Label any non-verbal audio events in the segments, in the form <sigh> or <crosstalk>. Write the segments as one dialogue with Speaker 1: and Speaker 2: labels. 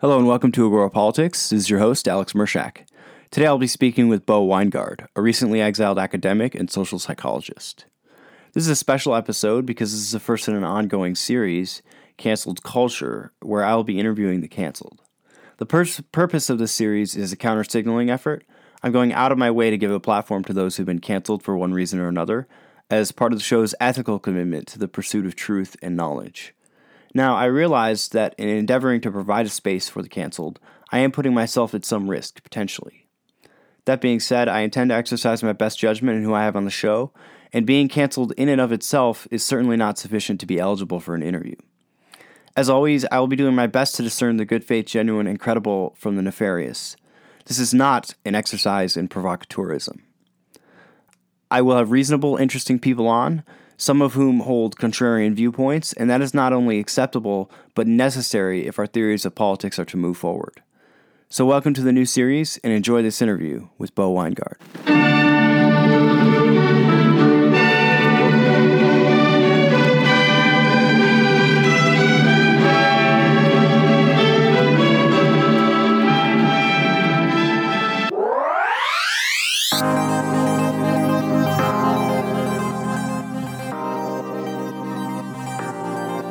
Speaker 1: Hello and welcome to Agora Politics. This is your host, Alex Mershak. Today I'll be speaking with Bo Winegard, a recently exiled academic and social psychologist. This is a special episode because this is the first in an ongoing series, Cancelled Culture, where I will be interviewing the canceled. The pur- purpose of this series is a counter signaling effort. I'm going out of my way to give a platform to those who've been canceled for one reason or another, as part of the show's ethical commitment to the pursuit of truth and knowledge. Now, I realize that in endeavoring to provide a space for the canceled, I am putting myself at some risk, potentially. That being said, I intend to exercise my best judgment in who I have on the show, and being canceled in and of itself is certainly not sufficient to be eligible for an interview. As always, I will be doing my best to discern the good faith, genuine, and credible from the nefarious. This is not an exercise in provocateurism. I will have reasonable, interesting people on, some of whom hold contrarian viewpoints, and that is not only acceptable, but necessary if our theories of politics are to move forward. So, welcome to the new series and enjoy this interview with Bo Winegard.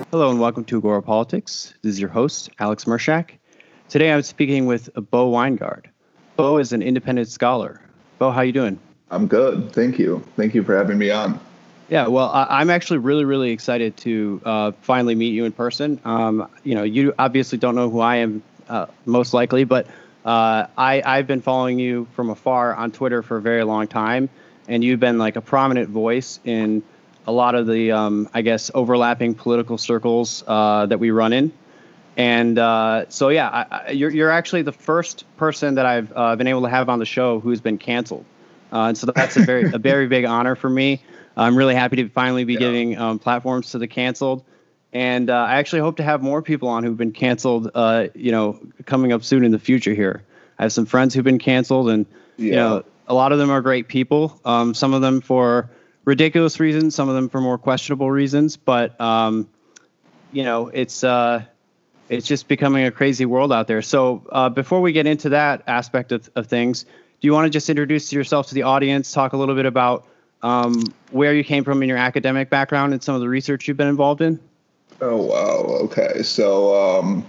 Speaker 1: Hello and welcome to Agora Politics. This is your host, Alex Mershak. Today I'm speaking with Bo Winegard. Bo is an independent scholar. Bo, how you doing?
Speaker 2: I'm good. Thank you. Thank you for having me on.
Speaker 1: Yeah, well, I, am actually really, really excited to uh, finally meet you in person. Um, you know, you obviously don't know who I am, uh, most likely, but uh, I, I've been following you from afar on Twitter for a very long time, and you've been like a prominent voice in a lot of the, um, I guess, overlapping political circles uh, that we run in. And uh, so, yeah, I, I, you're, you're actually the first person that I've uh, been able to have on the show who's been canceled. Uh, and so that's a very, a very big honor for me. I'm really happy to finally be yeah. giving um, platforms to the canceled. And uh, I actually hope to have more people on who've been canceled, uh, you know, coming up soon in the future here. I have some friends who've been canceled, and, yeah. you know, a lot of them are great people. Um, some of them for ridiculous reasons, some of them for more questionable reasons. But um, you know, it's uh, it's just becoming a crazy world out there. So uh, before we get into that aspect of, of things, do you want to just introduce yourself to the audience, talk a little bit about um, where you came from in your academic background and some of the research you've been involved in?
Speaker 2: Oh wow, okay. So um,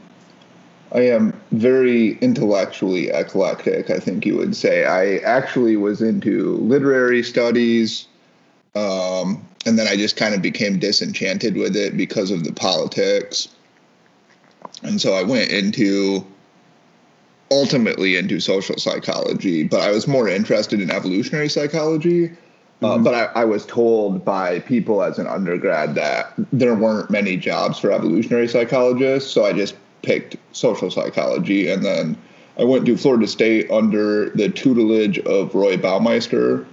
Speaker 2: I am very intellectually eclectic, I think you would say. I actually was into literary studies, um, and then I just kind of became disenchanted with it because of the politics. And so I went into ultimately into social psychology, but I was more interested in evolutionary psychology. Uh, mm-hmm. but I, I, was told by people as an undergrad that there weren't many jobs for evolutionary psychologists. So I just picked social psychology. And then I went to Florida State under the tutelage of Roy Baumeister,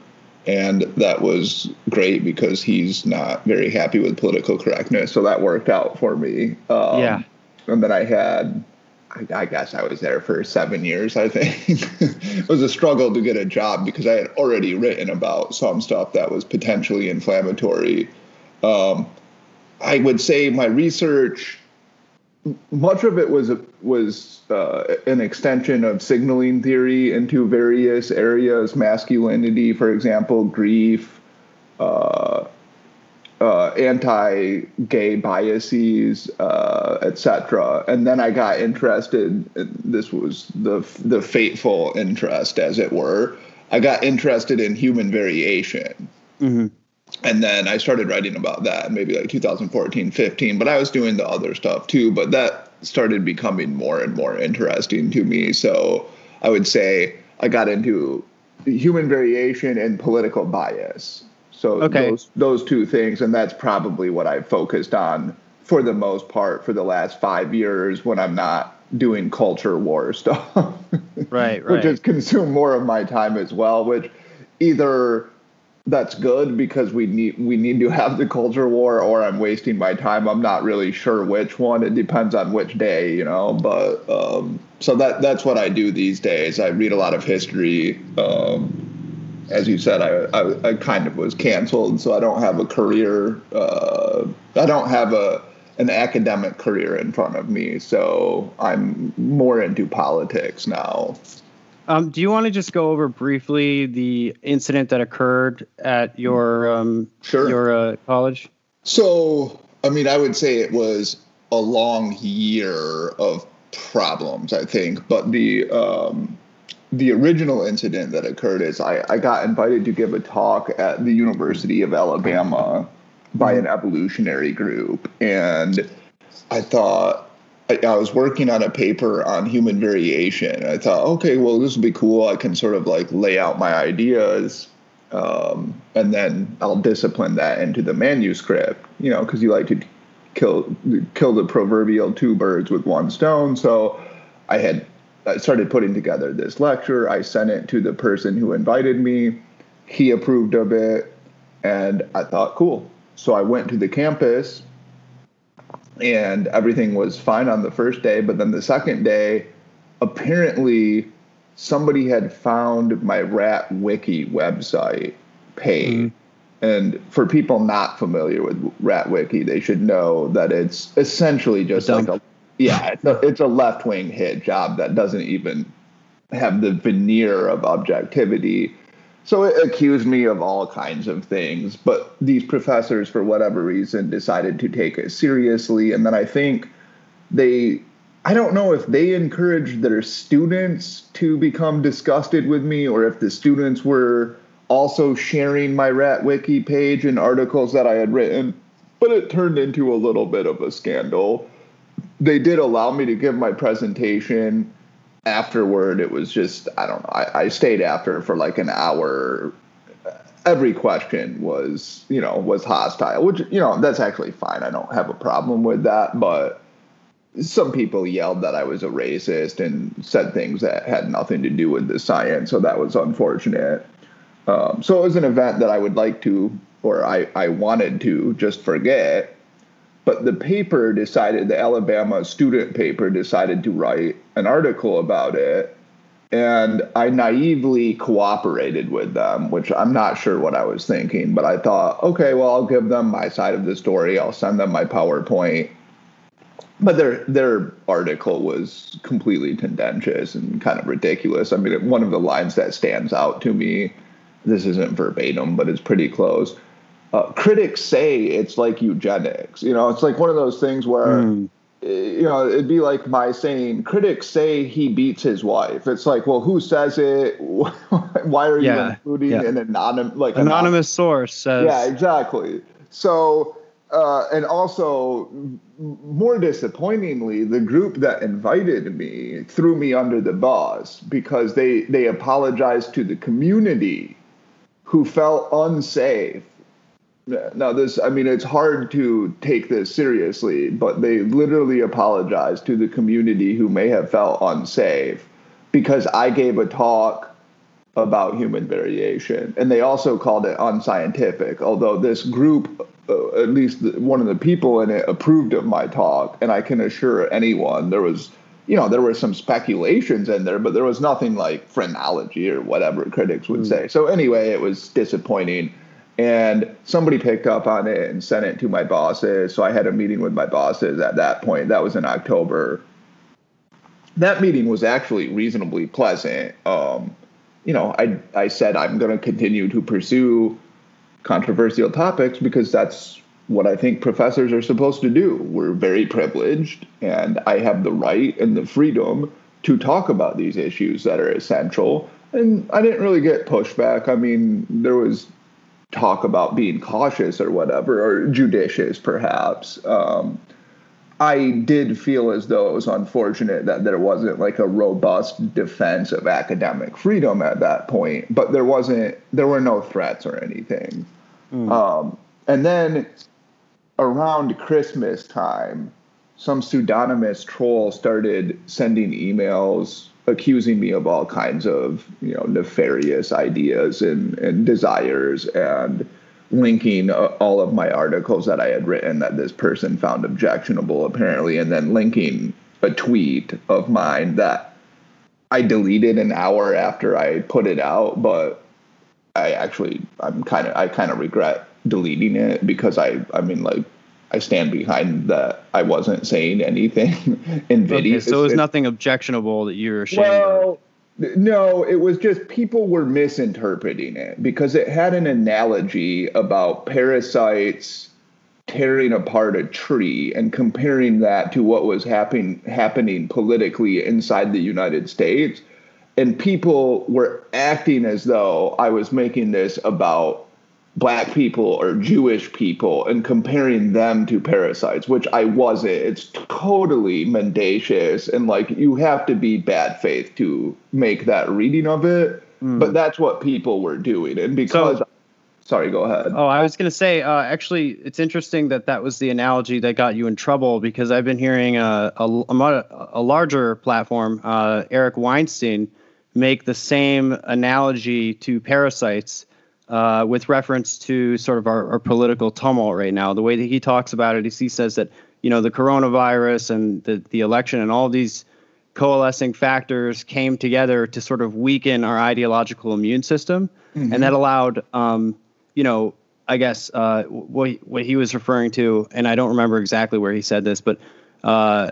Speaker 2: and that was great because he's not very happy with political correctness. So that worked out for me.
Speaker 1: Um, yeah.
Speaker 2: And then I had, I, I, guess I was there for seven years. I think <laughs> it was a struggle to get a job because I had already written about some stuff that was potentially inflammatory. Um, I would say my research much of it was was uh, an extension of signaling theory into various areas, masculinity, for example, grief, uh, uh, anti-gay biases, uh, etc. And then I got interested. This was the the fateful interest, as it were. I got interested in human variation. Mm-hmm and then I started writing about that maybe like 2014, 15. But I was doing the other stuff too. But that started becoming more and more interesting to me. So I would say I got into human variation and political bias. So okay. those those two things, and that's probably what I've focused on for the most part for the last five years when I'm not doing culture war <laughs> stuff.
Speaker 1: right, right.
Speaker 2: Which has consumed more of my time as well. Which either that's good because we need we need to have the culture war or I'm wasting my time. I'm not really sure which one. It depends on which day, you know. But um, so that that's what I do these days. I read a lot of history. Um, as you said, I, I, I kind of was canceled, so I don't have a career. Uh, I don't have a an academic career in front of me. So I'm more into politics now.
Speaker 3: Um, do you want to just go over briefly the incident that occurred at your um,
Speaker 2: sure.
Speaker 3: your uh, college?
Speaker 2: So, I mean, I would say it was a long year of problems, I think. But the um, the original incident that occurred is I, I got invited to give a talk at the University of Alabama by an evolutionary group, and I thought I, I was working on a paper on human variation. I thought, okay, well, this will be cool. I can sort of like lay out my ideas. Um, and then I'll discipline that into the manuscript, you know, because you like to kill kill the proverbial two birds with one stone. So I had I started putting together this lecture. I sent it to the person who invited me. He approved of it, and I thought, cool. So I went to the campus, and everything was fine on the first day. But then the second day, apparently, somebody had found my Rat Wiki website page. Mm-hmm and for people not familiar with RatWiki, they should know that it's essentially just like a yeah, it's a, it's a left wing hit job that doesn't even have the veneer of objectivity. So it accused me of all kinds of things, but these professors, for whatever reason, decided to take it seriously. And then I think they, I don't know if they encouraged their students to become disgusted with me or if the students were also sharing my Rat Wiki page and articles that I had written, but it turned into a little bit of a scandal. They did allow me to give my presentation. Afterward, it was just, I don't know, I, I stayed after for like an hour. Every question was, you know, was hostile, which, you know, that's actually fine. I don't have a problem with that. But some people yelled that I was a racist and said things that had nothing to do with the science. So that was unfortunate. Um, so it was an event that I would like to, or I, I wanted to just forget. But the paper decided, the Alabama student paper decided to write an article about it. And I naively cooperated with them, which I'm not sure what I was thinking, but I thought, okay, well, I'll give them my side of the story. I'll send them my PowerPoint. But their their article was completely tendentious and kind of ridiculous. I mean, one of the lines that stands out to me this isn't verbatim, but it's pretty close. Uh, critics say it's like eugenics. You know, it's like one of those things where, mm. you know, it'd be like my saying, critics say he beats his wife. It's like, well, who says it? <laughs> Why are yeah, you including yeah. an anonymous, like
Speaker 3: anonymous anonymous source says?
Speaker 2: Yeah, exactly. So, uh, and also, more disappointingly, the group that invited me threw me under the bus because they they apologized to the community who felt unsafe. Now, this, I mean, it's hard to take this seriously, but they literally apologized to the community who may have felt unsafe because I gave a talk about human variation. And they also called it unscientific, although this group, uh, at least one of the people in it, approved of my talk. And I can assure anyone there was you know, there were some speculations in there, but there was nothing like phrenology or whatever critics would mm. say. So anyway, it was disappointing. And somebody picked up on it and sent it to my bosses. So I had a meeting with my bosses at that point. That was in October. That meeting was actually reasonably pleasant. Um, you know, I I said I'm going to continue to pursue controversial topics because that's what I think professors are supposed to do. We're very privileged, and I have the right and the freedom to talk about these issues that are essential. And I didn't really get pushback. I mean, there was talk about being cautious or whatever, or judicious perhaps. Um, I did feel as though it was unfortunate that there wasn't like a robust defense of academic freedom at that point, but there wasn't, there were no threats or anything. Mm. Um, and then around Christmas time, some pseudonymous troll started sending emails accusing me of all kinds of you know nefarious ideas and, and desires and linking uh, all of my articles that I had written that this person found objectionable apparently and then linking a tweet of mine that I deleted an hour after I put it out but I actually I'm kind of I kind of regret deleting it because I I mean like I stand behind that. I wasn't saying anything <laughs> in video.
Speaker 3: Okay, so it was nothing objectionable that you're ashamed
Speaker 2: well,
Speaker 3: of.
Speaker 2: No, it was just people were misinterpreting it because it had an analogy about parasites tearing apart a tree and comparing that to what was happening happening politically inside the United States. And people were acting as though I was making this about black people or Jewish people and comparing them to parasites, which I wasn't. It's totally mendacious and like you have to be bad faith to make that reading of it. Mm. But that's what people were doing. And because so, sorry, go ahead.
Speaker 3: Oh, I was going to say, uh, actually, it's interesting that that was the analogy that got you in trouble because I've been hearing a, a, a larger platform, uh, Eric Weinstein, make the same analogy to parasites uh, with reference to sort of our, our, political tumult right now. The way that he talks about it is he says that you know the coronavirus and the the election and all these coalescing factors came together to sort of weaken our ideological immune system, mm-hmm. and that allowed um, you know I guess uh, what what he was referring to, and I don't remember exactly where he said this, but uh,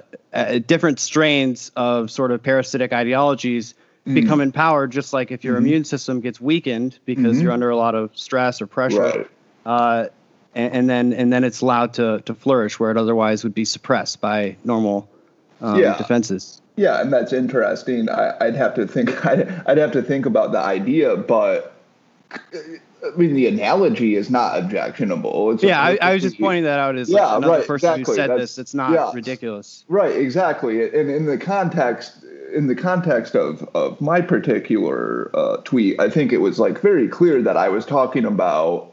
Speaker 3: different strains of sort of parasitic ideologies mm. become empowered just like if your mm-hmm. immune system gets weakened because mm-hmm. you're under a lot of stress or pressure right. uh, and, and, then and then it's allowed to to flourish where it otherwise would be suppressed by normal um, yeah. defenses
Speaker 2: yeah and that's interesting I, would have to think <laughs> I'd, I'd have to think about the idea but I mean, the analogy is not objectionable.
Speaker 3: It's yeah, I, I, was just pointing that out as like another right, person exactly. who said That's, this. It's not yeah, ridiculous.
Speaker 2: Right, exactly. And in the context, in the context of of my particular uh, tweet, I think it was like very clear that I was talking about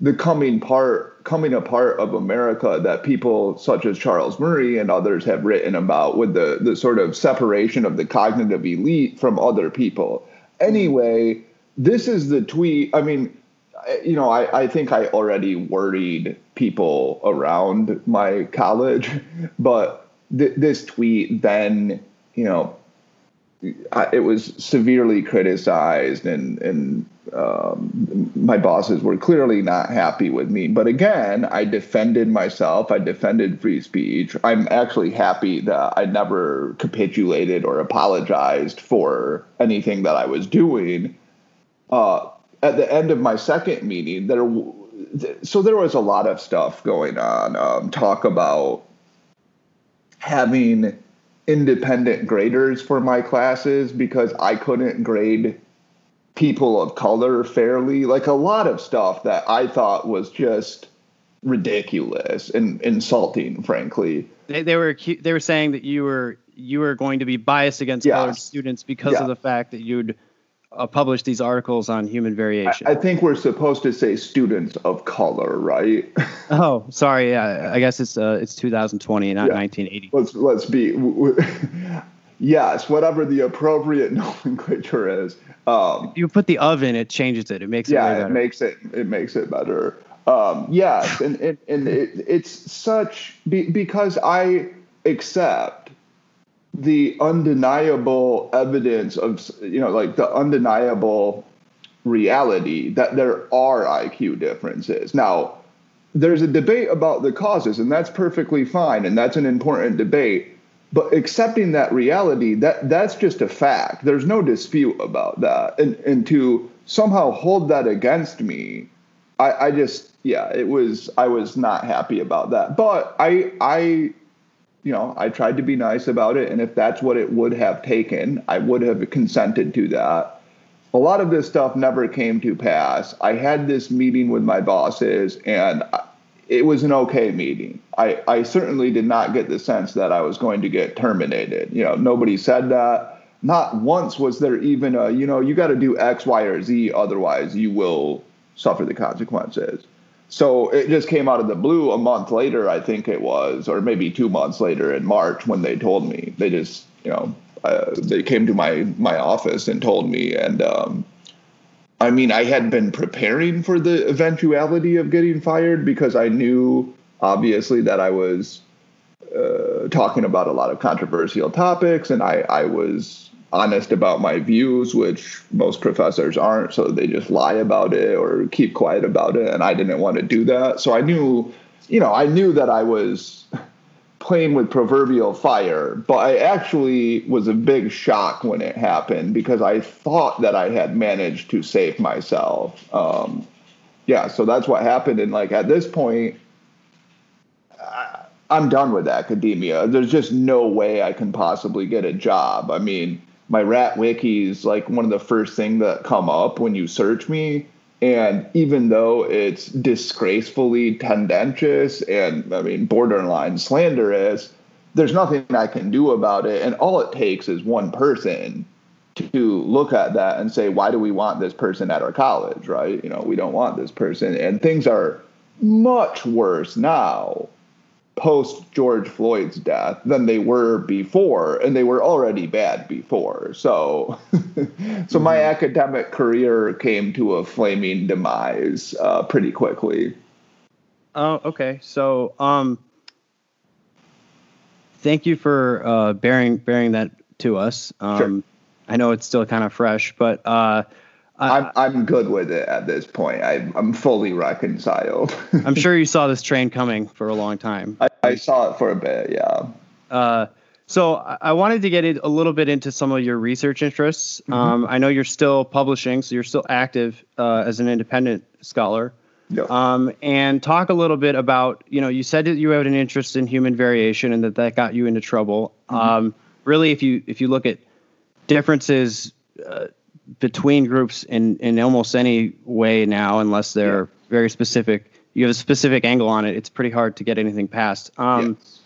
Speaker 2: the coming part coming apart of America that people such as Charles Murray and others have written about with the the sort of separation of the cognitive elite from other people. Anyway, this is the tweet. I mean, you know, I, I think I already worried people around my college, <laughs> but th- this tweet then, you know, it was severely criticized, and and um, my bosses were clearly not happy with me. But again, I defended myself. I defended free speech. I'm actually happy that I never capitulated or apologized for anything that I was doing. Uh, at the end of my second meeting, there so there was a lot of stuff going on. Um, talk about having independent graders for my classes because I couldn't grade people of color fairly. Like a lot of stuff that I thought was just ridiculous and insulting, frankly.
Speaker 3: They, they were they were saying that you were you were going to be biased against yes. colored students because of the fact that you'd uh, publish these articles on human variation.
Speaker 2: I, I, think we're supposed to say students of color, right? <laughs>
Speaker 3: oh, sorry. Yeah, I guess it's uh, it's 2020, not yeah. 1980.
Speaker 2: Let's let's be. <laughs> Yes, whatever the appropriate <laughs> nomenclature is.
Speaker 3: Um, you put the oven, it changes it. It makes it.
Speaker 2: Yeah, it makes it. It makes it better. Um, yes, and and, and it, it's such be, because I accept the undeniable evidence of you know like the undeniable reality that there are IQ differences. Now, there's a debate about the causes, and that's perfectly fine, and that's an important debate. But accepting that reality, that that's just a fact. There's no dispute about that. And and to somehow hold that against me, I, I just yeah, it was I was not happy about that. But I I you know, I tried to be nice about it. And if that's what it would have taken, I would have consented to that. A lot of this stuff never came to pass. I had this meeting with my bosses, and it was an okay meeting. I, I certainly did not get the sense that I was going to get terminated. You know, nobody said that. Not once was there even a, you know, you got to do X, Y, or Z, otherwise you will suffer the consequences. So it just came out of the blue a month later, I think it was, or maybe two months later in March when they told me. They just, you know, uh, they came to my my office and told me, and um, I mean, I had been preparing for the eventuality of getting fired because I knew obviously that I was uh, talking about a lot of controversial topics, and I I was honest about my views, which most professors aren't. So they just lie about it or keep quiet about it. And I didn't want to do that. So I knew you know, I knew that I was playing with proverbial fire, but I actually was a big shock when it happened because I thought that I had managed to save myself. Um, yeah, so that's what happened. And like at this point, I, I'm done with academia. There's just no way I can possibly get a job. I mean, my rat wiki is like one of the first things that come up when you search me and even though it's disgracefully tendentious and, I mean, borderline slanderous, there's nothing I can do about it. And all it takes is one person to look at that and say, why do we want this person at our college, right? You know, we don't want this person. And things are much worse now post George Floyd's death than they were before, and they were already bad before. So, <laughs> so my mm-hmm. academic career came to a flaming demise uh, pretty quickly.
Speaker 3: Oh, okay. So, um, thank you for uh, bearing bearing that to us. Um, sure. I know it's still kind of fresh, but uh,
Speaker 2: I'm I'm good with it at this point. I, I'm fully reconciled. <laughs>
Speaker 3: I'm sure you saw this train coming for a long time.
Speaker 2: I, I saw it for a bit, yeah.
Speaker 3: Uh, so I wanted to get a little bit into some of your research interests. Mm-hmm. Um, I know you're still publishing, so you're still active uh, as an independent scholar.
Speaker 2: Yep.
Speaker 3: Um, and talk a little bit about, you know, you said that you had an interest in human variation and that that got you into trouble. Mm-hmm. Um, really, if you if you look at differences uh, between groups in in almost any way now, unless they're yeah. very specific. You have a specific angle on it. It's pretty hard to get anything past. Um, yes.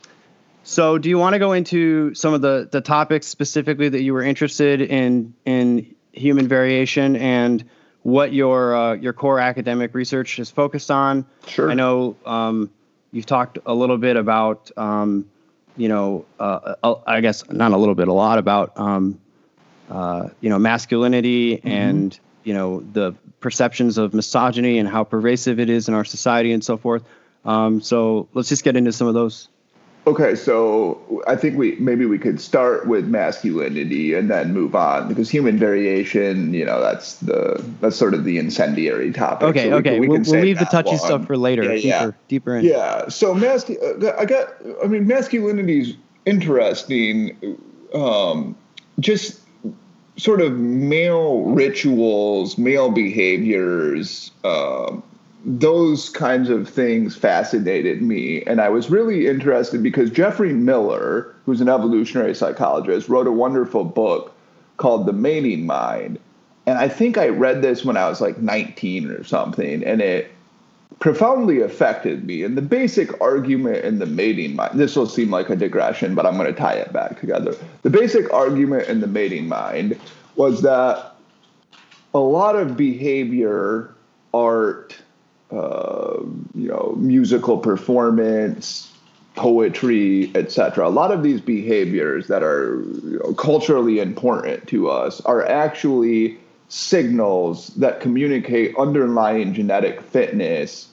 Speaker 3: So, do you want to go into some of the the topics specifically that you were interested in in human variation and what your uh, your core academic research is focused on?
Speaker 2: Sure.
Speaker 3: I know um, you've talked a little bit about, um, you know, uh, uh I guess not a little bit, a lot about um, uh, you know masculinity mm-hmm. and you know the perceptions of misogyny and how pervasive it is in our society and so forth. Um, so let's just get into some of those.
Speaker 2: Okay, so I think we maybe we could start with masculinity and then move on because human variation, you know, that's the that's sort of the incendiary topic.
Speaker 3: Okay,
Speaker 2: so
Speaker 3: okay, we, will we'll leave the touchy one. stuff for later. Yeah, deeper, yeah. deeper in.
Speaker 2: Yeah. So mascu- uh, I got. I mean, masculinity is interesting. Um, just sort of male rituals, male behaviors, um, those kinds of things fascinated me. And I was really interested because Jeffrey Miller, who's an evolutionary psychologist, wrote a wonderful book called The Mating Mind. And I think I read this when I was like 19 or something. And it profoundly affected me. And the basic argument in the mating mind, this will seem like a digression, but I'm going to tie it back together. The basic argument in the mating mind was that a lot of behavior, art, uh, you know, musical performance, poetry, etc. A lot of these behaviors that are you know, culturally important to us are actually signals that communicate underlying genetic fitness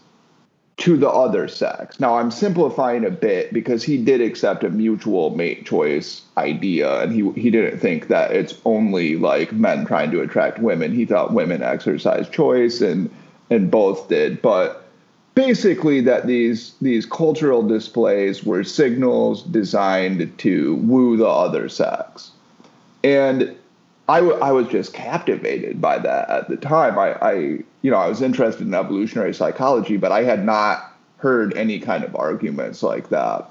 Speaker 2: to the other sex. Now, I'm simplifying a bit because he did accept a mutual mate choice idea, and he he didn't think that it's only like men trying to attract women. He thought women exercise choice, and and both did. But basically, that these these cultural displays were signals designed to woo the other sex, and I, w- I was just captivated by that at the time. I, I, you know, I was interested in evolutionary psychology, but I had not heard any kind of arguments like that.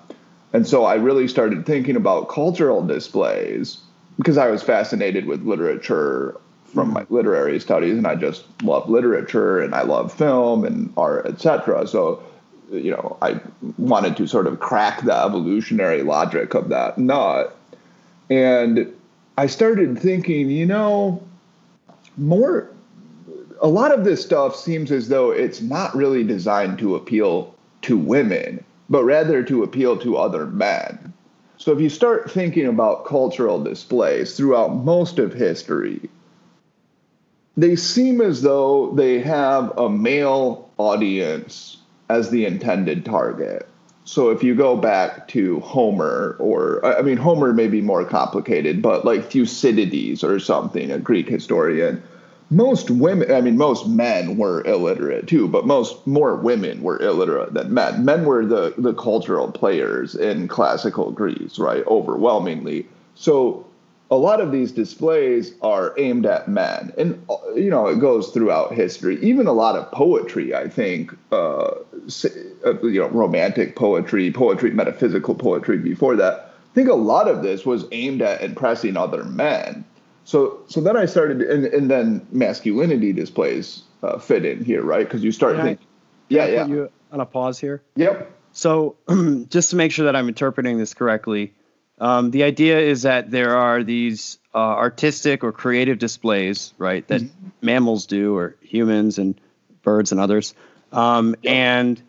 Speaker 2: And so I really started thinking about cultural displays because I was fascinated with literature from mm-hmm. my literary studies, and I just love literature and I love film and art, etc. So, you know, I wanted to sort of crack the evolutionary logic of that nut. And I started thinking, you know, more a lot of this stuff seems as though it's not really designed to appeal to women, but rather to appeal to other men. So if you start thinking about cultural displays throughout most of history, they seem as though they have a male audience as the intended target. So if you go back to Homer, or I mean, Homer may be more complicated, but like Thucydides or something, a Greek historian, most women i mean most men were illiterate too but most more women were illiterate than men. Men were the the cultural players in classical greece right overwhelmingly. So a lot of these displays are aimed at men and you know it goes throughout history. Even a lot of poetry i think uh, you know romantic poetry poetry metaphysical poetry before that i think a lot of this was aimed at impressing other men so so then I started, and, and then masculinity displays uh, fit in here, right? Because you start thinking,
Speaker 3: yeah, yeah. You on a pause here.
Speaker 2: Yep.
Speaker 3: So <clears throat> just to make sure that I'm interpreting this correctly, um, the idea is that there are these uh, artistic or creative displays, right, that mm-hmm. mammals do, or humans and birds and others, um, yep. and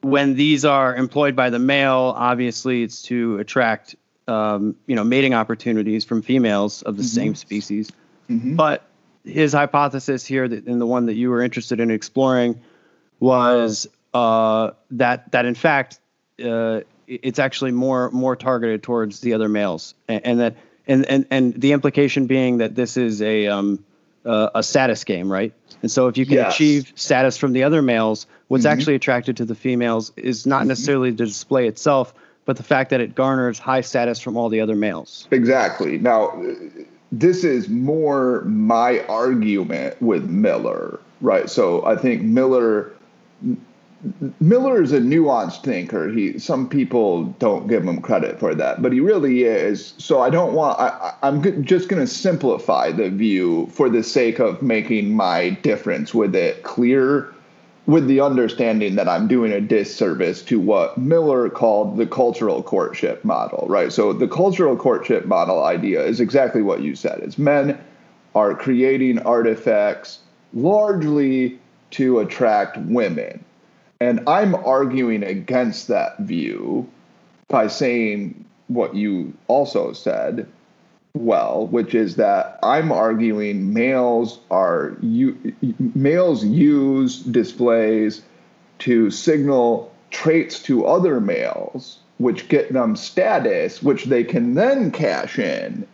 Speaker 3: when these are employed by the male, obviously it's to attract um, you know, mating opportunities from females of the mm-hmm. same species. Mm-hmm. But his hypothesis here, that, and the one that you were interested in exploring, was uh, that that in fact uh, it's actually more more targeted towards the other males, and, and, that and, and and the implication being that this is a um, uh, a status game, right? And so if you can yes. achieve status from the other males, what's mm-hmm. actually attracted to the females is not mm-hmm. necessarily the display itself, but the fact that it garners high status from all the other males.
Speaker 2: Exactly. Now, this is more my argument with Miller, right? So I think Miller Miller is a nuanced thinker. He some people don't give him credit for that, but he really is. So I don't want. I, I'm just going to simplify the view for the sake of making my difference with it clear with the understanding that I'm doing a disservice to what Miller called the cultural courtship model, right? So the cultural courtship model idea is exactly what you said. It's men are creating artifacts largely to attract women. And I'm arguing against that view by saying what you also said, well, which is that I'm arguing males are you, males use displays to signal traits to other males, which get them status, which they can then cash in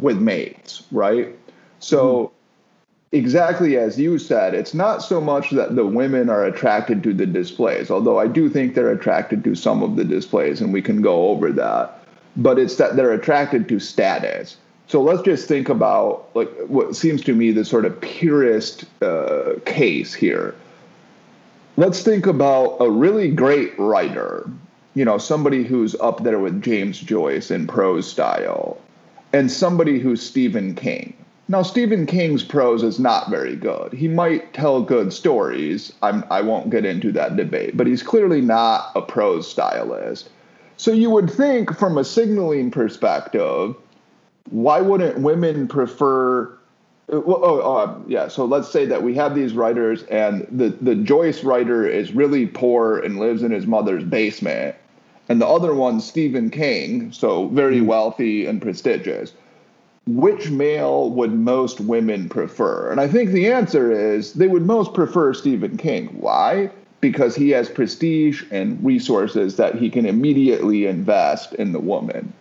Speaker 2: with mates, right? So, mm-hmm. Exactly as you said, it's not so much that the women are attracted to the displays, although I do think they're attracted to some of the displays, and we can go over that but it's that they're attracted to status. So let's just think about like what seems to me the sort of purest uh, case here. Let's think about a really great writer, you know, somebody who's up there with James Joyce in prose style, and somebody who's Stephen King. Now, Stephen King's prose is not very good. He might tell good stories. I'm, I won't get into that debate, but he's clearly not a prose stylist. So you would think, from a signaling perspective, why wouldn't women prefer? Uh, well, oh, oh, yeah. So let's say that we have these writers, and the the Joyce writer is really poor and lives in his mother's basement, and the other one, Stephen King, so very mm-hmm. wealthy and prestigious. Which male would most women prefer? And I think the answer is they would most prefer Stephen King. Why? because he has prestige and resources that he can immediately invest in the woman.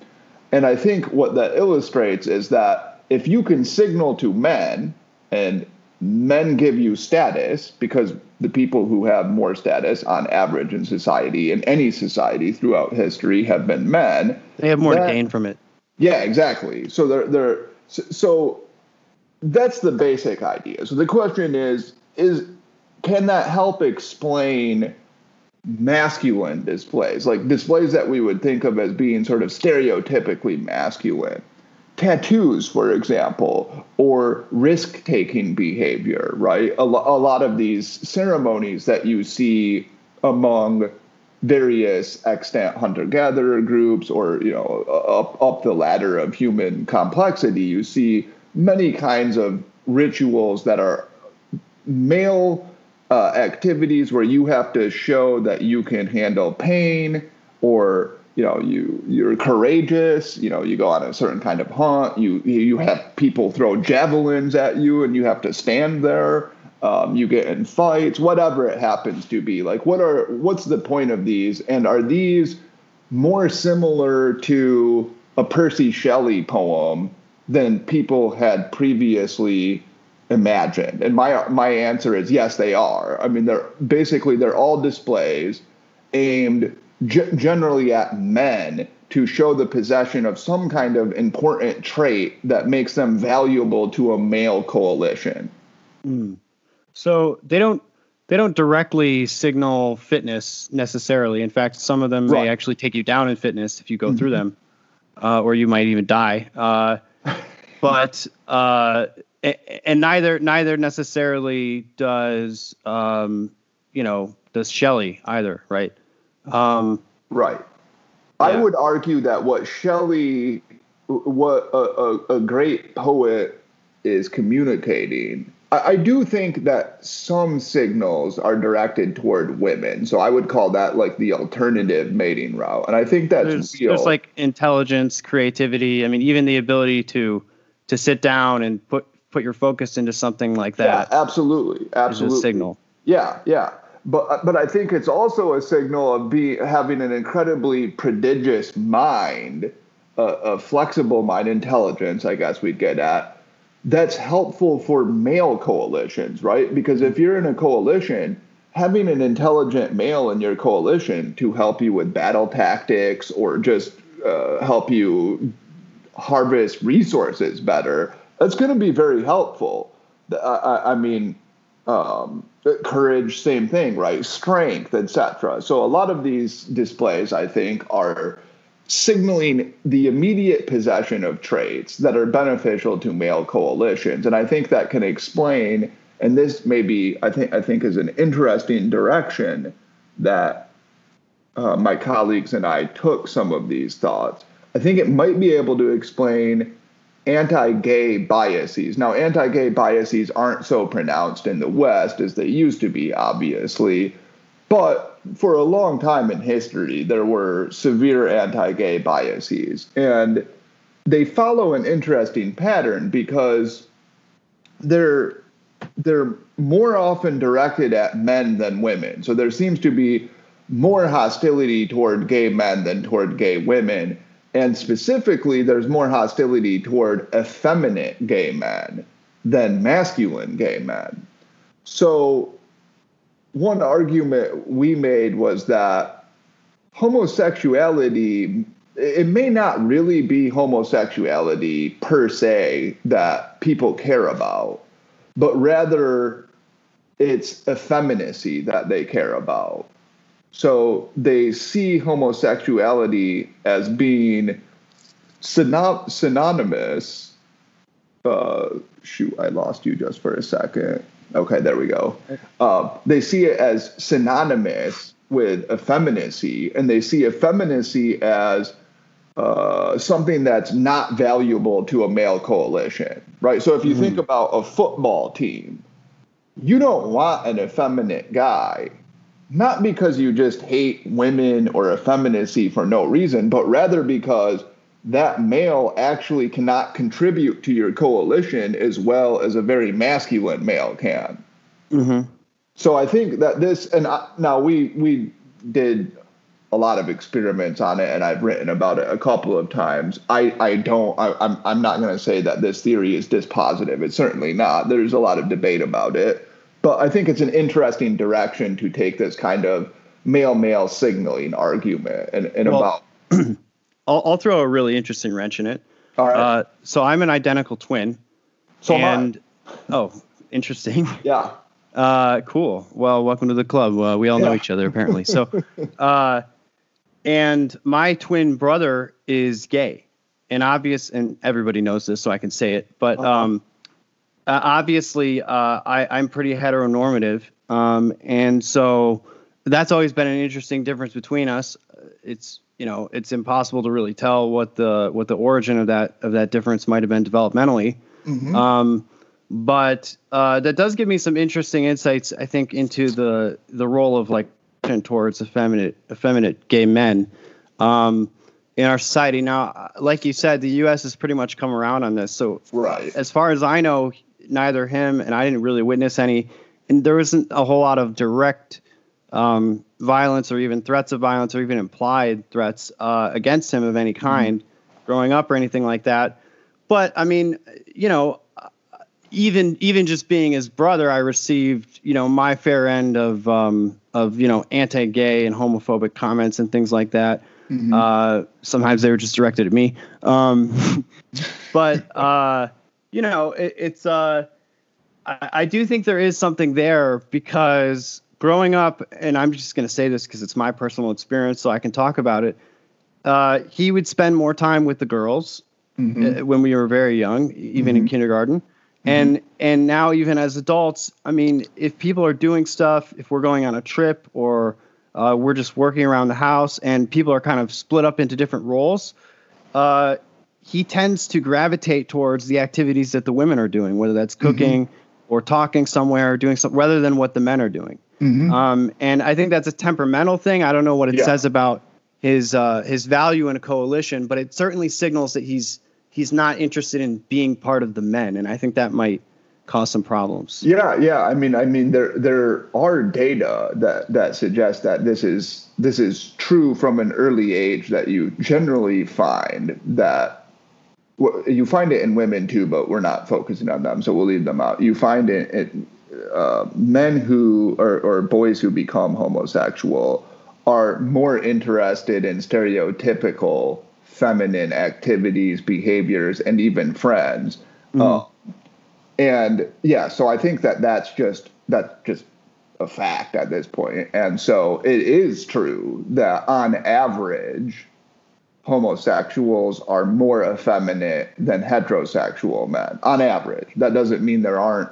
Speaker 2: And I think what that illustrates is that if you can signal to men and men give you status because the people who have more status on average in society in any society throughout history have been men
Speaker 3: they have more that, to gain from it
Speaker 2: yeah exactly so they're they're so that's the basic idea so the question is is can that help explain masculine displays, like displays that we would think of as being sort of stereotypically masculine? Tattoos, for example, or risk taking behavior, right? A, lo- a lot of these ceremonies that you see among various extant hunter gatherer groups or you know up up the ladder of human complexity you see many kinds of rituals that are male uh, activities where you have to show that you can handle pain or you know you you're courageous you know you go on a certain kind of hunt you you have people throw javelins at you and you have to stand there um, you get in fights whatever it happens to be like what are what's the point of these and are these more similar to a percy shelley poem than people had previously imagined? And my my answer is yes, they are. I mean, they're basically they're all displays aimed g- generally at men to show the possession of some kind of important trait that makes them valuable to a male coalition.
Speaker 3: Mm. So they don't they don't directly signal fitness necessarily. In fact, some of them right. may actually take you down in fitness if you go mm-hmm. through them, uh, or you might even die. Uh, <laughs> but uh, and neither neither necessarily does um, you know does Shelley either, right? Um,
Speaker 2: right. Yeah. I would argue that what Shelley, what a, a, a great poet is communicating I, do think that some signals are directed toward women. So I would call that like the alternative mating route. And I think that's
Speaker 3: there's, real. There's like intelligence, creativity. I mean, even the ability to to sit down and put put your focus into something like that.
Speaker 2: Yeah, absolutely. Absolutely.
Speaker 3: signal.
Speaker 2: Yeah, yeah. But but I think it's also a signal of be having an incredibly prodigious mind, a, a flexible mind, intelligence. I guess we'd get at that's helpful for male coalitions, right? Because if you're in a coalition, having an intelligent male in your coalition to help you with battle tactics or just uh, help you harvest resources better, that's going to be very helpful. I, I mean, um, courage, same thing, right? Strength, etc. So a lot of these displays, I think, are signaling the immediate possession of traits that are beneficial to male coalitions. And I think that can explain, and this maybe I think I think is an interesting direction that uh, my colleagues and I took some of these thoughts. I think it might be able to explain anti-gay biases. Now, anti-gay biases aren't so pronounced in the West as they used to be, obviously, but for a long time in history, there were severe anti gay biases. And they follow an interesting pattern because they're they're more often directed at men than women. So there seems to be more hostility toward gay men than toward gay women. And specifically, there's more hostility toward effeminate gay men than masculine gay men. So one argument we made was that homosexuality it may not really be homosexuality per se that people care about, but rather it's effeminacy that they care about. So they see homosexuality as being synonymous. Uh, shoot, I lost you just for a second. Okay, there we go. Uh, they see it as synonymous with effeminacy, and they see effeminacy as uh, something that's not valuable to a male coalition, right? So if you mm-hmm. think about a football team, you don't want an effeminate guy, not because you just hate women or effeminacy for no reason, but rather because that male actually cannot contribute to your coalition as well as a very masculine male can. Mm-hmm. So I think that this, and I, now we we did a lot of experiments on it, and I've written about it a couple of times. I I don't. I, I'm I'm not going to say that this theory is dispositive. It's certainly not. There's a lot of debate about it, but I think it's an interesting direction to take this kind of male male signaling argument and, and well, about. <clears throat>
Speaker 3: I'll, I'll throw a really interesting wrench in it.
Speaker 2: All right. Uh,
Speaker 3: so I'm an identical twin.
Speaker 2: So and
Speaker 3: oh, interesting. <laughs>
Speaker 2: Yeah.
Speaker 3: Uh, cool. Well, welcome to the club. Uh, we all know yeah. each other apparently. So, <laughs> uh, and my twin brother is gay, and obvious, and everybody knows this, so I can say it. But uh-huh. um, uh, obviously, uh, I, I'm pretty heteronormative, um, and so that's always been an interesting difference between us. It's you know it's impossible to really tell what the what the origin of that of that difference might have been developmentally. Mm-hmm. Um, but uh, that does give me some interesting insights, I think, into the the role of like and towards effeminate effeminate gay men um, in our society. Now, like you said, the U.S. has pretty much come around on this. So,
Speaker 2: right.
Speaker 3: as far as I know, neither him and I didn't really witness any, and there wasn't a whole lot of direct um, violence or even threats of violence or even implied threats uh, against him of any mm-hmm. kind mm-hmm. growing up or anything like that. But I mean, you know, even even just being his brother, I received you know my fair end of um, of you know anti-gay and homophobic comments and things like that. Mm-hmm. Uh, sometimes they were just directed at me, um, <laughs> but uh, you know it, it's. Uh, I, I do think there is something there because growing up, and I'm just going to say this because it's my personal experience, so I can talk about it. Uh, he would spend more time with the girls mm-hmm. uh, when we were very young, even mm-hmm. in kindergarten. Mm-hmm. And and now even as adults, I mean, if people are doing stuff, if we're going on a trip or uh, we're just working around the house, and people are kind of split up into different roles, uh, he tends to gravitate towards the activities that the women are doing, whether that's mm-hmm. cooking or talking somewhere or doing something, rather than what the men are doing. Mm-hmm. Um, and I think that's a temperamental thing. I don't know what it yeah. says about his uh, his value in a coalition, but it certainly signals that he's he's not interested in being part of the men, and I think that might cause some problems.
Speaker 2: Yeah, yeah. I mean, I mean, there there are data that that suggests that this is this is true from an early age. That you generally find that you find it in women too, but we're not focusing on them, so we'll leave them out. You find it, it uh, men who or, or boys who become homosexual are more interested in stereotypical feminine activities, behaviors, and even friends. Mm. Uh, and yeah, so I think that that's just that's just a fact at this point. And so it is true that on average, homosexuals are more effeminate than heterosexual men. On average, that doesn't mean there aren't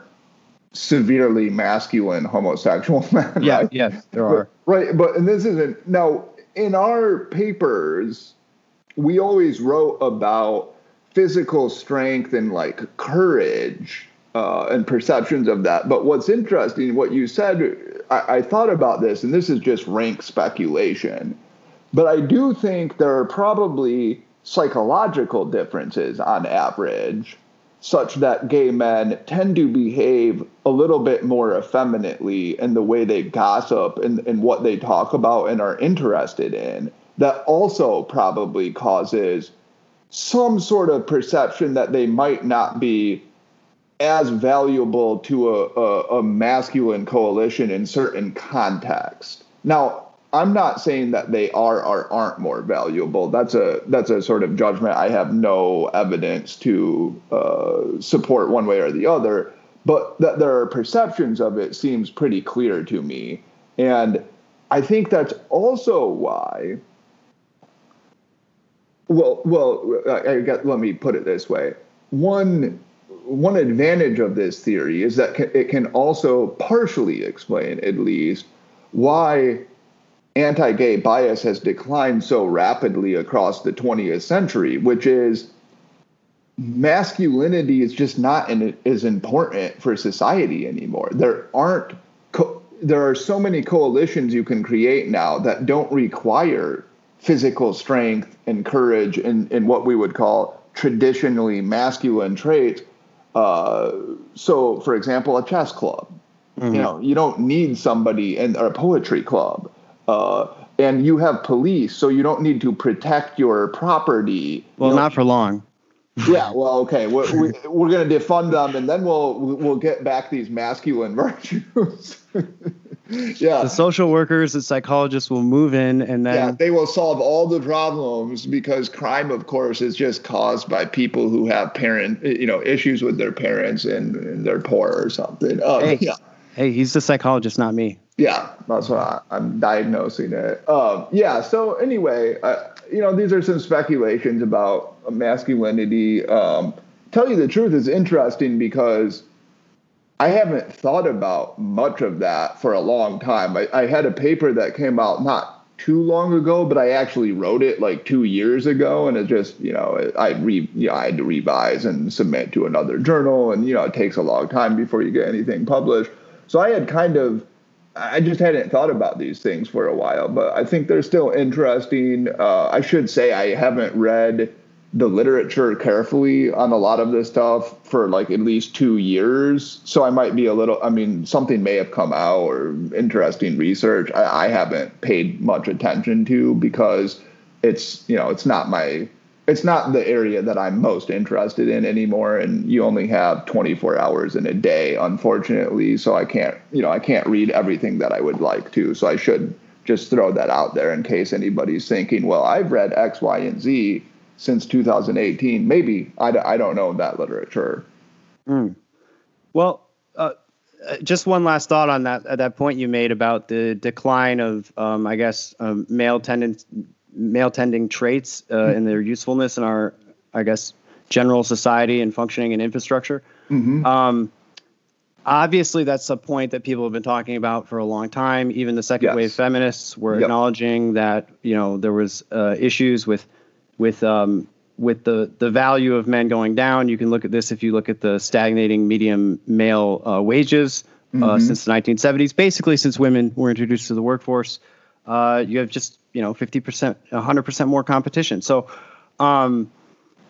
Speaker 2: severely masculine homosexual <laughs> men.
Speaker 3: Yeah, right? yes, there are.
Speaker 2: But, right, but and this isn't now in our papers. We always wrote about physical strength and like courage uh, and perceptions of that. But what's interesting, what you said, I, I thought about this, and this is just rank speculation. But I do think there are probably psychological differences on average such that gay men tend to behave a little bit more effeminately in the way they gossip and, and what they talk about and are interested in. That also probably causes some sort of perception that they might not be as valuable to a, a, a masculine coalition in certain contexts. Now, I'm not saying that they are or aren't more valuable. That's a that's a sort of judgment I have no evidence to uh, support one way or the other. But that there are perceptions of it seems pretty clear to me, and I think that's also why. Well, well, I got, let me put it this way: one one advantage of this theory is that it can also partially explain, at least, why anti gay bias has declined so rapidly across the 20th century, which is masculinity is just not in, as important for society anymore. There aren't co- there are so many coalitions you can create now that don't require physical strength and courage and, and what we would call traditionally masculine traits. Uh, so, for example, a chess club. Mm-hmm. You know, you don't need somebody in or a poetry club. Uh, and you have police, so you don't need to protect your property.
Speaker 3: Well,
Speaker 2: you
Speaker 3: not for long. <laughs>
Speaker 2: yeah, well, okay, we're, we, we're going to defund them, and then we'll we'll get back these masculine <laughs> virtues. <laughs>
Speaker 3: yeah, the social workers and psychologists will move in, and then yeah,
Speaker 2: they will solve all the problems because crime, of course, is just caused by people who have parent, you know, issues with their parents and, and they're poor or something. Um,
Speaker 3: hey, yeah. hey, he's the psychologist, not me.
Speaker 2: Yeah, that's what I, am diagnosing it. Um, yeah. So anyway, uh, you know, these are some speculations about masculinity. Um, tell you the truth is interesting because I haven't thought about much of that for a long time. I, I had a paper that came out not too long ago, but I actually wrote it like two years ago, and it just you know I re you know, I had to revise and submit to another journal, and you know it takes a long time before you get anything published. So I had kind of I just hadn't thought about these things for a while, but I think they're still interesting. Uh, I should say I haven't read the literature carefully on a lot of this stuff for like at least two years. So I might be a little, I mean, something may have come out or interesting research I, I haven't paid much attention to because it's, you know, it's not my it's not the area that I'm most interested in anymore. And you only have 24 hours in a day, unfortunately. So I can't, you know, I can't read everything that I would like to. So I should just throw that out there in case anybody's thinking, well, I've read X, Y, and Z since 2018. Maybe I, I don't know that literature.
Speaker 3: Mm. Well, uh, uh, just one last thought on that at that point you made about the decline of, um, I guess, um, male tendon male tending traits uh, mm-hmm. and their usefulness in our, I guess, general society and functioning and infrastructure. Mm-hmm. Um, obviously, that's a point that people have been talking about for a long time. Even the second yes. wave feminists were yep. acknowledging that you know there was uh, issues with with um, with the the value of men going down. You can look at this if you look at the stagnating medium male uh, wages uh, mm-hmm. since the 1970s. Basically, since women were introduced to the workforce, uh, you have just you know 50%, 100% more competition. So, um,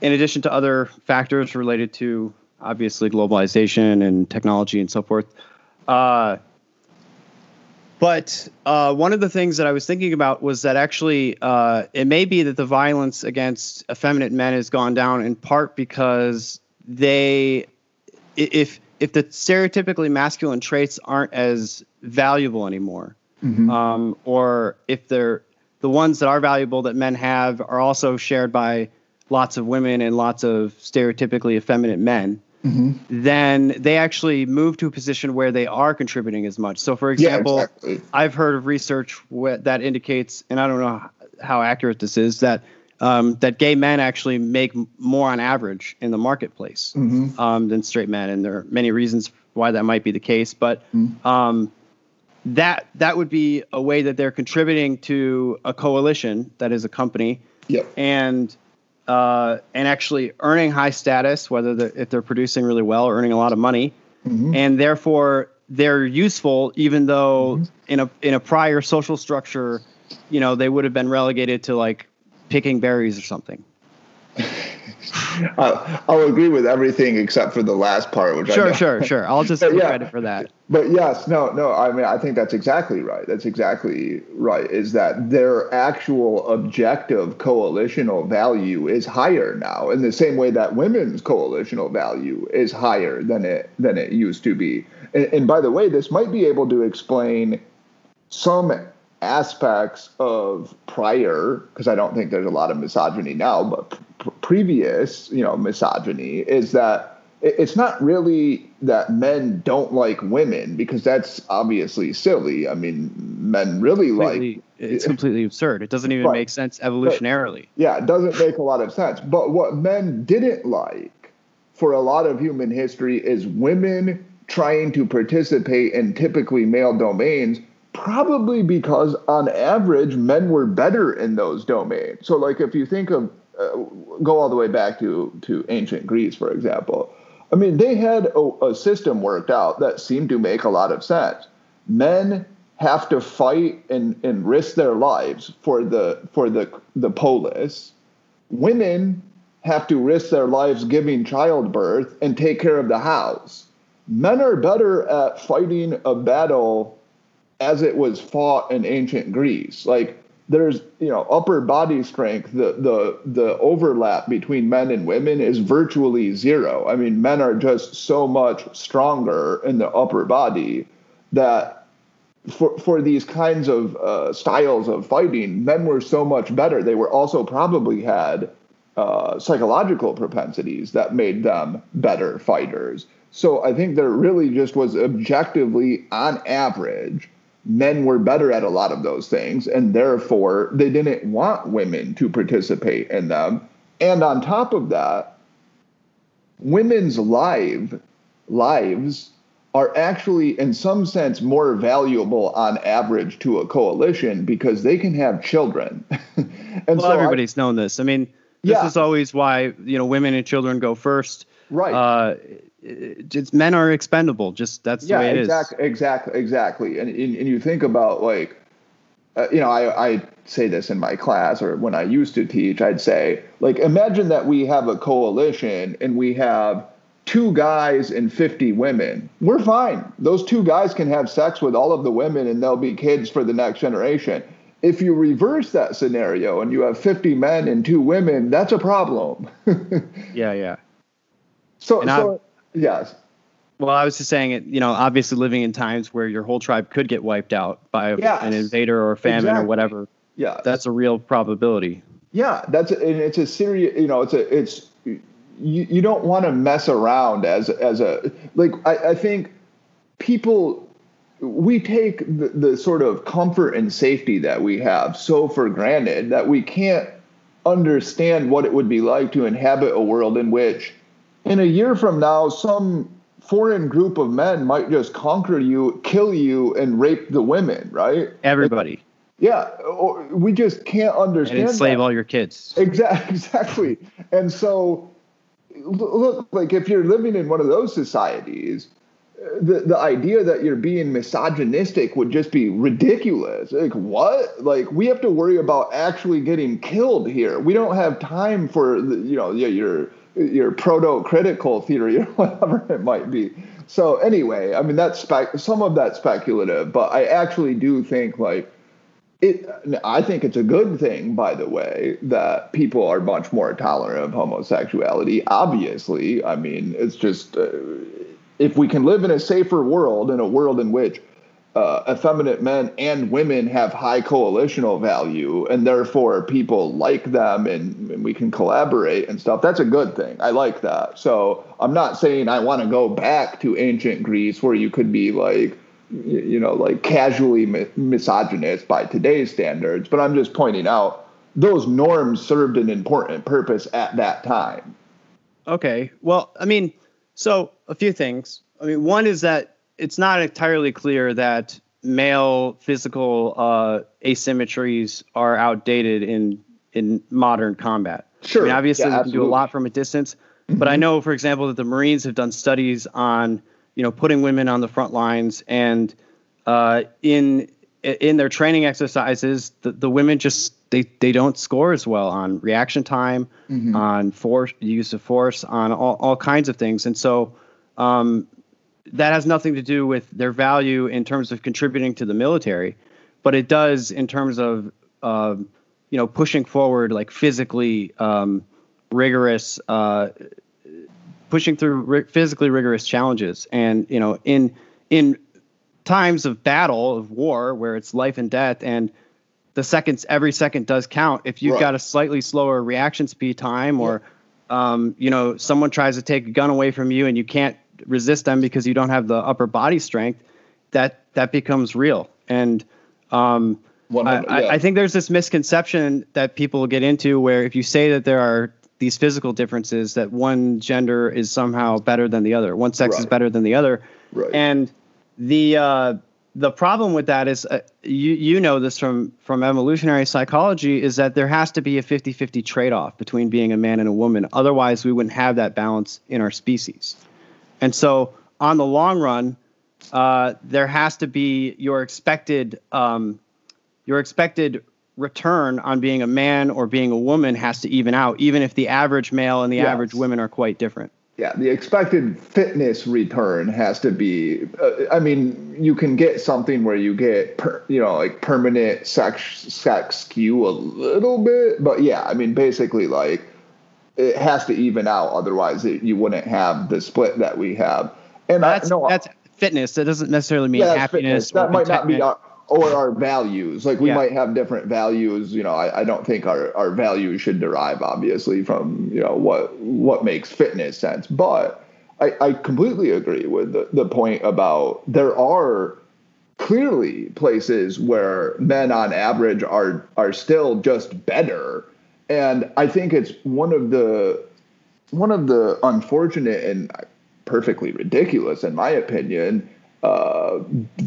Speaker 3: in addition to other factors related to obviously globalization and technology and so forth. Uh, but uh, one of the things that I was thinking about was that actually uh, it may be that the violence against effeminate men has gone down in part because they, if if the stereotypically masculine traits aren't as valuable anymore, mm-hmm. um, or if they're the ones that are valuable that men have are also shared by lots of women and lots of stereotypically effeminate men mm-hmm. then they actually move to a position where they are contributing as much. So, for example, yeah, exactly. I've heard of research that indicates, and I don't know how accurate this is, that um, that gay men actually make more on average in the marketplace mm-hmm. um, than straight men, and there are many reasons why that might be the case. But mm-hmm. um, that that would be a way that they're contributing to a coalition that is a company,
Speaker 2: yep.
Speaker 3: and uh, and actually earning high status, whether they're, if they're producing really well or earning a lot of money, mm-hmm. and therefore they're useful, even though mm-hmm. in a in a prior social structure, you know, they would have been relegated to like picking berries or something. <laughs>
Speaker 2: I'll, I'll, agree with everything except for the last part, which I
Speaker 3: sure, sure, sure. I'll just <laughs> give yeah, credit for that.
Speaker 2: But yes, no, no. I mean, I think that's exactly right. That's exactly right. Is that their actual objective coalitional value is higher now, in the same way that women's coalitional value is higher than it than it used to be. And, and by the way, this might be able to explain some aspects of prior, because I don't think there's a lot of misogyny now, but previous, you know, misogyny is that it's not really that men don't like women because that's obviously silly. I mean, men really completely, like
Speaker 3: it's completely absurd. It doesn't even right. make sense evolutionarily.
Speaker 2: But, yeah, it doesn't make a lot of sense. But what men didn't like for a lot of human history is women trying to participate in typically male domains probably because on average men were better in those domains so like if you think of uh, go all the way back to to ancient greece for example. I mean they had a, a system worked out that seemed to make a lot of sense. Men have to fight and, and risk their lives for the for the the polis. Women have to risk their lives giving childbirth and take care of the house. Men are better at fighting a battle as it was fought in ancient Greece. Like there's you know upper body strength the the the overlap between men and women is virtually zero. I mean men are just so much stronger in the upper body that for for these kinds of uh, styles of fighting men were so much better. They were also probably had uh, psychological propensities that made them better fighters. So i think there really just was objectively on average men were better at a lot of those things, and therefore they didn't want women to participate in them. And on top of that, women's live lives are actually in some sense more valuable on average to a coalition because they can have children. <laughs>
Speaker 3: and well, so everybody's I, known this. I mean, this yeah. is always why you know women and children go first.
Speaker 2: Right. Uh,
Speaker 3: it's men are expendable. Just that's
Speaker 2: yeah,
Speaker 3: the way it
Speaker 2: exactly, is. Exactly, exactly, and, and and you think about like, uh, you know, I I say this in my class or when I used to teach, I'd say like, imagine that we have a coalition and we have two guys and 50 women. We're fine. Those two guys can have sex with all of the women and they'll be kids for the next generation. if you reverse that scenario and you have 50 men and two women, that's a problem. <laughs>
Speaker 3: yeah, yeah.
Speaker 2: So, so yes.
Speaker 3: Well, I was just saying it, you know, obviously living in times where your whole tribe could get wiped out by yes. an invader or famine exactly. or whatever.
Speaker 2: Yeah.
Speaker 3: That's a real probability.
Speaker 2: Yeah, that's and it's a serious, you know, it's a it's you, you don't want to mess around as as a like I, I think people we take the, the sort of comfort and safety that we have so for granted that we can't understand what it would be like to inhabit a world in which in a year from now some foreign group of men might just conquer you kill you and rape the women right
Speaker 3: everybody
Speaker 2: yeah we just can't understand
Speaker 3: and enslave that. all your kids
Speaker 2: exactly <laughs> exactly and so look like if you're living in one of those societies uh, the the idea that you're being misogynistic would just be ridiculous. Like what? Like we have to worry about actually getting killed here. We don't have time for you know yeah your your proto critical theory or <laughs> whatever it might be. So anyway, I mean that's spec- some of that speculative, but I actually do think like it. I think it's a good thing, by the way, that people are much more tolerant of homosexuality. Obviously, I mean it's just. Uh, if we can live in a safer world, in a world in which uh, effeminate men and women have high coalitional value, and therefore people like them and, and, we can collaborate and stuff. That's a good thing. I like that. So I'm not saying I want to go back to ancient Greece where you could be like, you know, like casually misogynist by today's standards, but I'm just pointing out those norms served an important purpose at that time.
Speaker 3: Okay. Well, I mean, so a few things. I mean, one is that it's not entirely clear that male physical uh, asymmetries are outdated in in modern combat.
Speaker 2: Sure.
Speaker 3: I mean, obviously yeah, we can do a lot from a distance, mm-hmm. but I mm-hmm. know, for example, that the Marines have done studies on you know putting women on the front lines and uh, in in their training exercises, the, the women just they they don't score as well on reaction time, mm-hmm. on force use of force, on all, all kinds of things, and so um, that has nothing to do with their value in terms of contributing to the military, but it does in terms of uh, you know pushing forward like physically um, rigorous, uh, pushing through ri- physically rigorous challenges, and you know in in times of battle of war where it's life and death and the seconds every second does count if you've right. got a slightly slower reaction speed time or yeah. um, you know someone tries to take a gun away from you and you can't resist them because you don't have the upper body strength that that becomes real and um, I, yeah. I, think there's this misconception that people get into where if you say that there are these physical differences that one gender is somehow better than the other one sex right. is better than the other
Speaker 2: right.
Speaker 3: and the uh, the problem with that is uh, you you know this from from evolutionary psychology is that there has to be a 50-50 trade-off between being a man and a woman otherwise we wouldn't have that balance in our species and so on the long run uh, there has to be your expected um, your expected return on being a man or being a woman has to even out even if the average male and the yes. average women are quite different
Speaker 2: yeah, the expected fitness return has to be. Uh, I mean, you can get something where you get, per, you know, like permanent sex sex skew a little bit, but yeah, I mean, basically, like it has to even out. Otherwise, it, you wouldn't have the split that we have.
Speaker 3: And that's I, no, that's fitness. That doesn't necessarily mean yeah, happiness.
Speaker 2: That might not be. Our, or our values. Like we yeah. might have different values. You know, I, I don't think our, our values should derive obviously from, you know, what what makes fitness sense. But I, I completely agree with the, the point about there are clearly places where men on average are are still just better. And I think it's one of the one of the unfortunate and perfectly ridiculous, in my opinion, uh,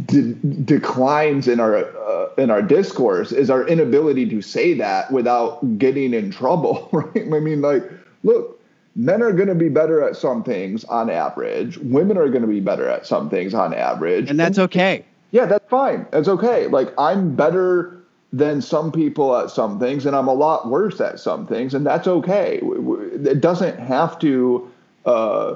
Speaker 2: de- declines in our uh, in our discourse is our inability to say that without getting in trouble, <laughs> right? I mean, like, look, men are going to be better at some things on average. Women are going to be better at some things on average,
Speaker 3: and that's okay.
Speaker 2: Yeah, that's fine. That's okay. Like, I'm better than some people at some things, and I'm a lot worse at some things, and that's okay. It doesn't have to. Uh,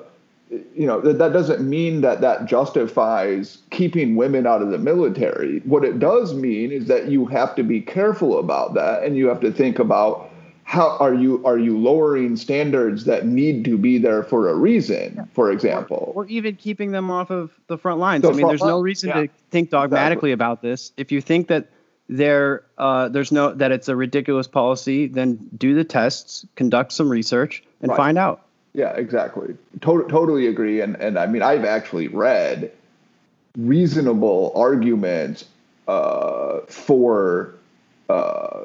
Speaker 2: you know that, that doesn't mean that that justifies keeping women out of the military what it does mean is that you have to be careful about that and you have to think about how are you are you lowering standards that need to be there for a reason yeah. for example
Speaker 3: or, or, even keeping them off of the front lines the i mean there's line. no reason yeah. to think dogmatically exactly. about this if you think that there uh, there's no that it's a ridiculous policy then do the tests conduct some research and right. find out
Speaker 2: yeah, exactly. Tot- totally agree. And and I mean, I've actually read reasonable arguments uh, for uh,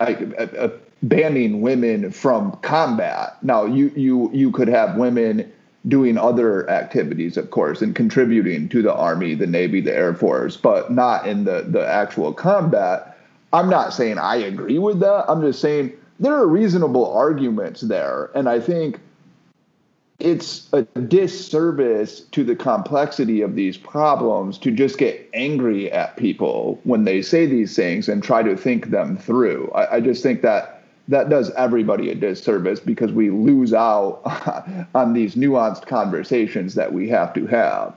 Speaker 2: I, banning women from combat. Now, you you you could have women doing other activities, of course, and contributing to the army, the navy, the air force, but not in the the actual combat. I'm not saying I agree with that. I'm just saying there are reasonable arguments there, and I think it's a disservice to the complexity of these problems to just get angry at people when they say these things and try to think them through. I, I just think that that does everybody a disservice because we lose out <laughs> on these nuanced conversations that we have to have.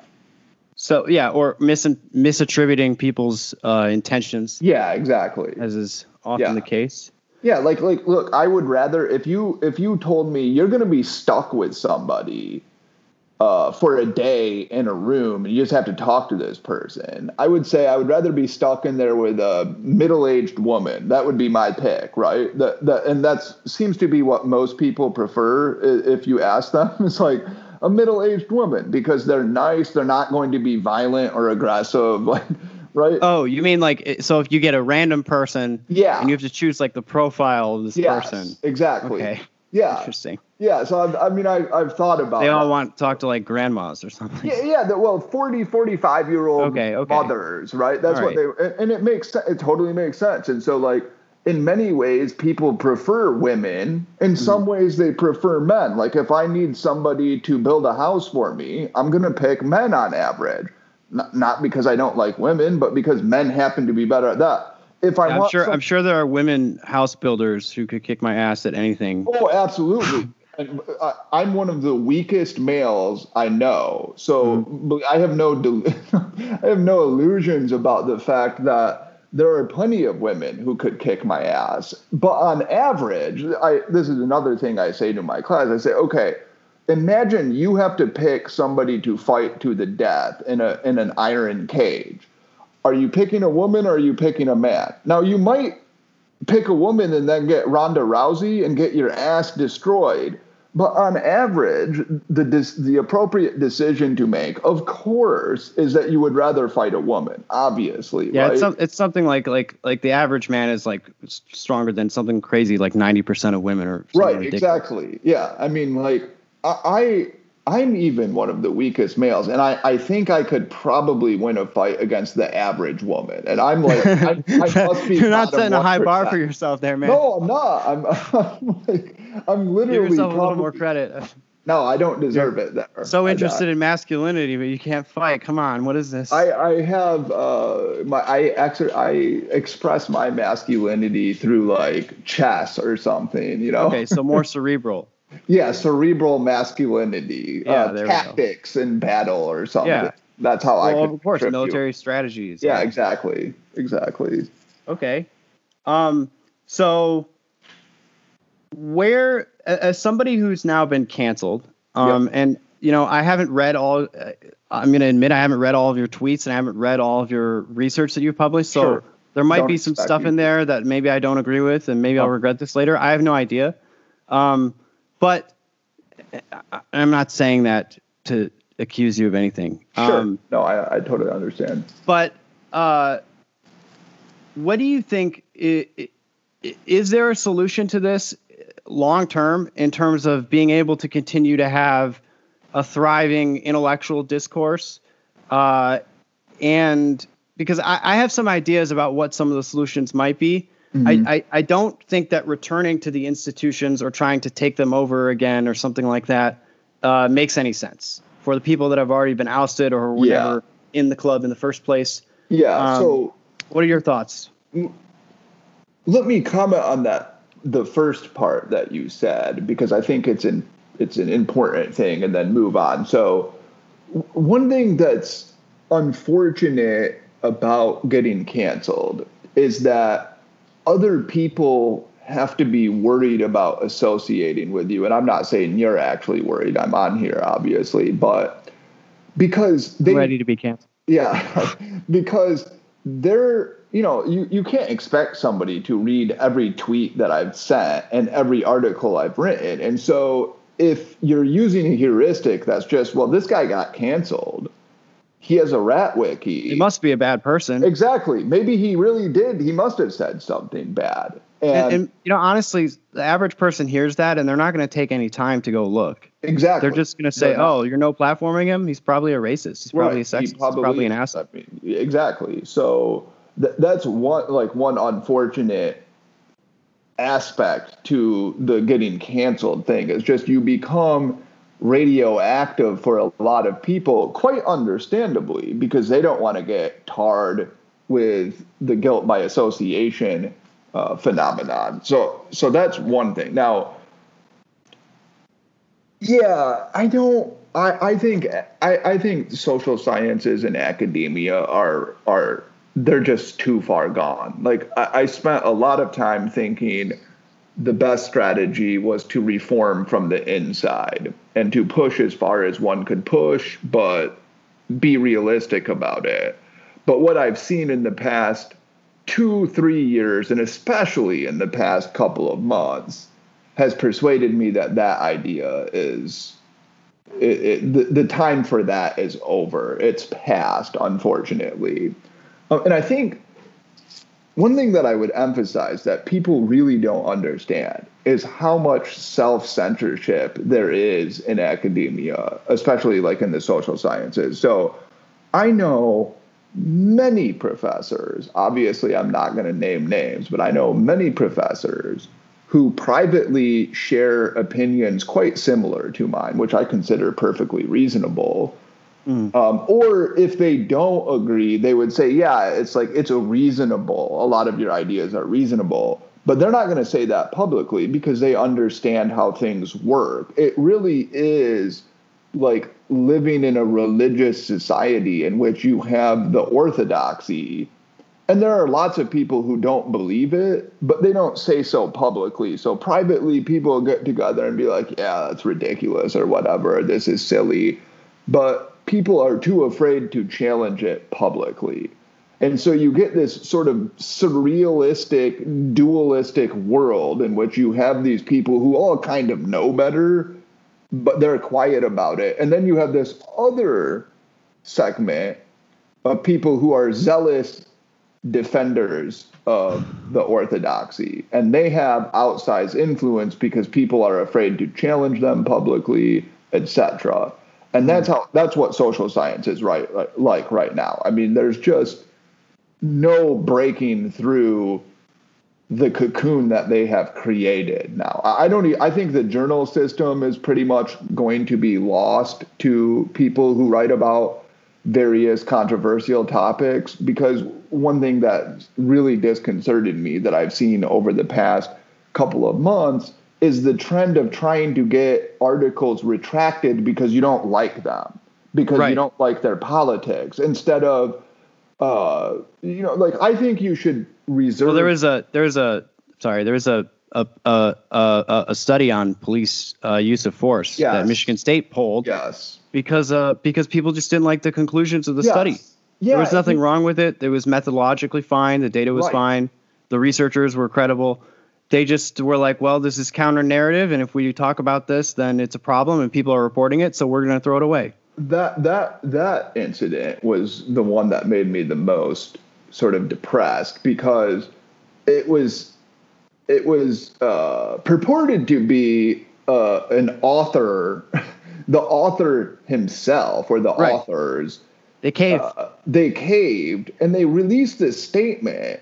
Speaker 3: So yeah, or mis- misattributing people's uh, intentions.
Speaker 2: Yeah, exactly.
Speaker 3: As is often yeah. the case.
Speaker 2: Yeah, like like look, I would rather if you if you told me you're gonna be stuck with somebody uh, for a day in a room and you just have to talk to this person, I would say I would rather be stuck in there with a middle-aged woman. That would be my pick, right? That that and that seems to be what most people prefer if you ask them. <laughs> It's like a middle-aged woman because they're nice, they're not going to be violent or aggressive. <laughs> Like right?
Speaker 3: Oh, you mean like so if you get a random person,
Speaker 2: yeah,
Speaker 3: and you have to choose like the profile of this yes, person,
Speaker 2: exactly.
Speaker 3: Okay.
Speaker 2: Yeah.
Speaker 3: Interesting.
Speaker 2: Yeah. So I've, I mean, I, I've thought about.
Speaker 3: They all
Speaker 2: that.
Speaker 3: want to talk to like grandmas or something.
Speaker 2: Yeah. Yeah. The, well, 40, 45 year old okay, okay. mothers, right? That's all what right. they, and it makes it totally makes sense. And so like in many ways, people prefer women. In mm some ways, they prefer men. Like if I need somebody to build a house for me, I'm going to pick men on average not because I don't like women, but because men happen to be better at that.
Speaker 3: If I am sure, some, I'm sure there are women house builders who could kick my ass at anything.
Speaker 2: Oh, absolutely. <laughs> and uh, I'm one of the weakest males I know, so mm. I have no <laughs> I have no illusions about the fact that there are plenty of women who could kick my ass. But on average, I this is another thing I say to my class. I say, okay, imagine you have to pick somebody to fight to the death in a in an iron cage. Are you picking a woman or are you picking a man? Now you might pick a woman and then get Ronda Rousey and get your ass destroyed. But on average, the the appropriate decision to make, of course, is that you would rather fight a woman. Obviously,
Speaker 3: yeah.
Speaker 2: Right?
Speaker 3: It's, some, it's something like like like the average man is like stronger than something crazy like ninety percent of women are.
Speaker 2: Right. Ridiculous. Exactly. Yeah. I mean, like I I'm even one of the weakest males, and I, I think I could probably win a fight against the average woman. And I'm like, <laughs> I, I
Speaker 3: must be. You're not setting a high bar for yourself there, man.
Speaker 2: No, I'm not. I'm, <laughs> I'm like, I'm literally.
Speaker 3: Give yourself probably, a little more credit. <laughs>
Speaker 2: No, I don't deserve You're it. There.
Speaker 3: So interested in masculinity, but you can't fight. Come on, what is this?
Speaker 2: I, I have uh, my I ex- I express my masculinity through like chess or something. You know.
Speaker 3: Okay, so more cerebral.
Speaker 2: Yeah, cerebral masculinity, yeah, uh, tactics in battle or something. Yeah. That's how well, I.
Speaker 3: Of course, military you. strategies.
Speaker 2: Yeah, yeah, exactly, exactly.
Speaker 3: Okay, um, so where, as somebody who's now been canceled, um, yep. and you know, I haven't read all. Uh, I'm going to admit I haven't read all of your tweets and I haven't read all of your research that you've published. So sure. there might don't be some stuff you. in there that maybe I don't agree with, and maybe oh. I'll regret this later. I have no idea. Um, but I'm not saying that to accuse you of anything.
Speaker 2: Sure. Um, no, I, I totally understand.
Speaker 3: But uh, what do you think? Is, is there a solution to this long term in terms of being able to continue to have a thriving intellectual discourse? Uh, and because I, I have some ideas about what some of the solutions might be. Mm-hmm. I, I, I don't think that returning to the institutions or trying to take them over again or something like that uh, makes any sense for the people that have already been ousted or were yeah. never in the club in the first place.
Speaker 2: Yeah. Um, so,
Speaker 3: what are your thoughts?
Speaker 2: Let me comment on that, the first part that you said, because I think it's in, it's an important thing and then move on. So one thing that's unfortunate about getting canceled is that other people have to be worried about associating with you. And I'm not saying you're actually worried. I'm on here, obviously, but because they
Speaker 3: ready to be canceled.
Speaker 2: Yeah, <laughs> because they're you know you, you can't expect somebody to read every tweet that I've sent and every article I've written. And so if you're using a heuristic that's just well this guy got canceled he has a rat wiki.
Speaker 3: He must be a bad person.
Speaker 2: Exactly. Maybe he really did. He must have said something bad.
Speaker 3: And, and, and you know, honestly, the average person hears that and they're not going to take any time to go look.
Speaker 2: Exactly.
Speaker 3: They're just going to say, "Oh, you're no platforming him. He's probably a racist. He's probably right. a sexist. He probably, He's probably an asshole." I mean,
Speaker 2: exactly. So th- that's one like one unfortunate aspect to the getting canceled thing is just you become radioactive for a lot of people, quite understandably, because they don't want to get tarred with the guilt by association uh, phenomenon. So, so that's one thing. Now, yeah, I don't. I, I think I, I think social sciences and academia are are they're just too far gone. Like I, I spent a lot of time thinking the best strategy was to reform from the inside and to push as far as one could push, but be realistic about it. But what I've seen in the past two, three years, and especially in the past couple of months, has persuaded me that that idea is it, it, the, the time for that is over. It's past, unfortunately. Um, and I think one thing that I would emphasize that people really don't understand is how much self censorship there is in academia, especially like in the social sciences. So I know many professors, obviously, I'm not going to name names, but I know many professors who privately share opinions quite similar to mine, which I consider perfectly reasonable Mm. Um, or if they don't agree, they would say, yeah, it's like it's a reasonable, a lot of your ideas are reasonable. But they're not going to say that publicly because they understand how things work. It really is like living in a religious society in which you have the orthodoxy. And there are lots of people who don't believe it, but they don't say so publicly. So privately, people get together and be like, yeah, that's ridiculous or whatever. This is silly. But people are too afraid to challenge it publicly. And so you get this sort of surrealistic, dualistic world in which you have these people who all kind of know better, but they're quiet about it. And then you have this other segment of people who are zealous defenders of the orthodoxy. And they have outsized influence because people are afraid to challenge them publicly, etc and mm-hmm. that's how that's what social science is right, right like right now. I mean there's just no breaking through the cocoon that they have created now. I don't i think the journal system is pretty much going to be lost to people who write about various controversial topics because one thing that really disconcerted me that i've seen over the past couple of months is the trend of trying to get articles retracted because you don't like them, because right. you don't like their politics, instead of, uh, you know, like I think you should reserve.
Speaker 3: Well, there is a there is a sorry there is a a a a, a study on police uh, use of force yes. that Michigan State pulled.
Speaker 2: Yes.
Speaker 3: Because uh because people just didn't like the conclusions of the yes. study. Yeah, there was nothing wrong with it. It was methodologically fine. The data was right. fine. The researchers were credible they just were like, well, this is counter narrative, and if we talk about this, then it's a problem, and people are reporting it, so we're going to throw it away.
Speaker 2: That that that incident was the one that made me the most sort of depressed because it was it was uh, purported to be uh, an author, <laughs> the author himself or the right. authors.
Speaker 3: They caved. Uh,
Speaker 2: they caved, and they released this statement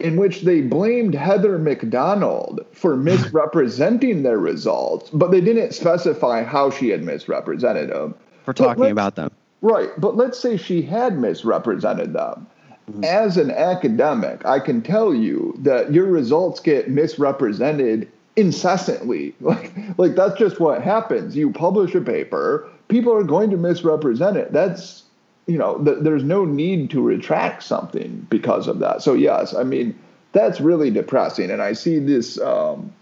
Speaker 2: in which they blamed Heather Mac Donald for misrepresenting their results, but they didn't specify how she had misrepresented them.
Speaker 3: For talking about them.
Speaker 2: Right. But let's say she had misrepresented them. Mm-hmm. As an academic, I can tell you that your results get misrepresented incessantly. <laughs> Like like that's just what happens. You publish a paper, people are going to misrepresent it. That's you know, th- there's no need to retract something because of that. So yes, I mean that's really depressing. And I see this. Um,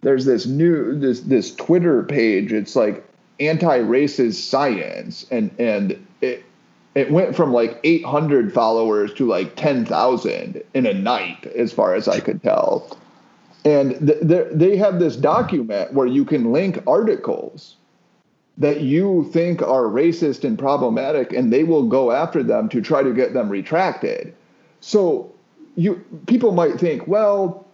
Speaker 2: there's this new this this Twitter page. It's like anti-racist science, and and it it went from like 800 followers to like 10,000 in a night, as far as I could tell. And th- they have this document where you can link articles that you think are racist and problematic, and they will go after them to try to get them retracted. So you people might think, well,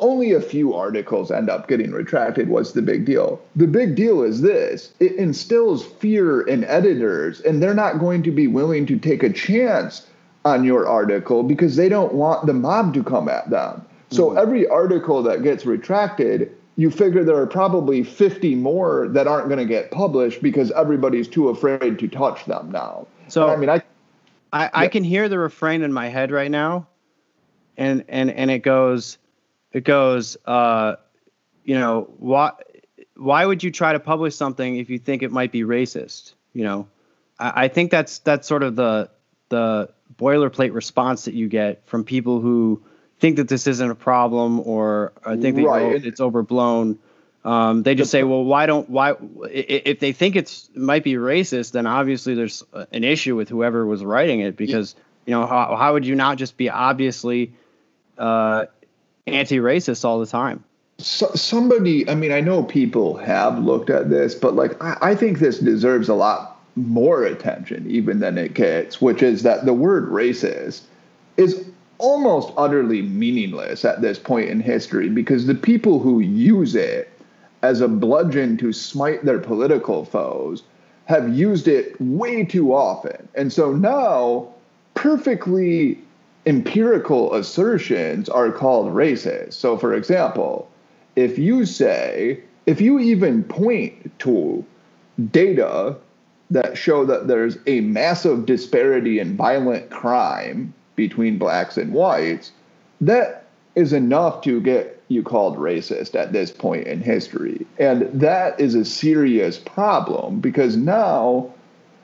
Speaker 2: only a few articles end up getting retracted. What's the big deal? The big deal is this it instills fear in editors, and they're not going to be willing to take a chance on your article because they don't want the mob to come at them. So mm-hmm. every article that gets retracted, you figure there are probably 50 more that aren't going to get published because everybody's too afraid to touch them now.
Speaker 3: So, I mean, I, I, I can hear the refrain in my head right now, and and and it goes it goes, uh, you know, why why would you try to publish something if you think it might be racist? You know, I, I think that's that's sort of the the boilerplate response that you get from people who think that this isn't a problem or I think that right. it's overblown. Um, they just say, well, why don't why if they think it's might be racist, then obviously there's an issue with whoever was writing it because you know how how would you not just be obviously uh, anti-racist all the time.
Speaker 2: So, somebody, I mean, I know people have looked at this, but like, I, I think this deserves a lot more attention even than it gets, which is that the word racist is almost utterly meaningless at this point in history because the people who use it as a bludgeon to smite their political foes have used it way too often. And so now, perfectly empirical assertions are called racist. So, for example, if you say, if you even point to data that show that there's a massive disparity in violent crime between blacks and whites, that is enough to get you called racist at this point in history. And that is a serious problem because now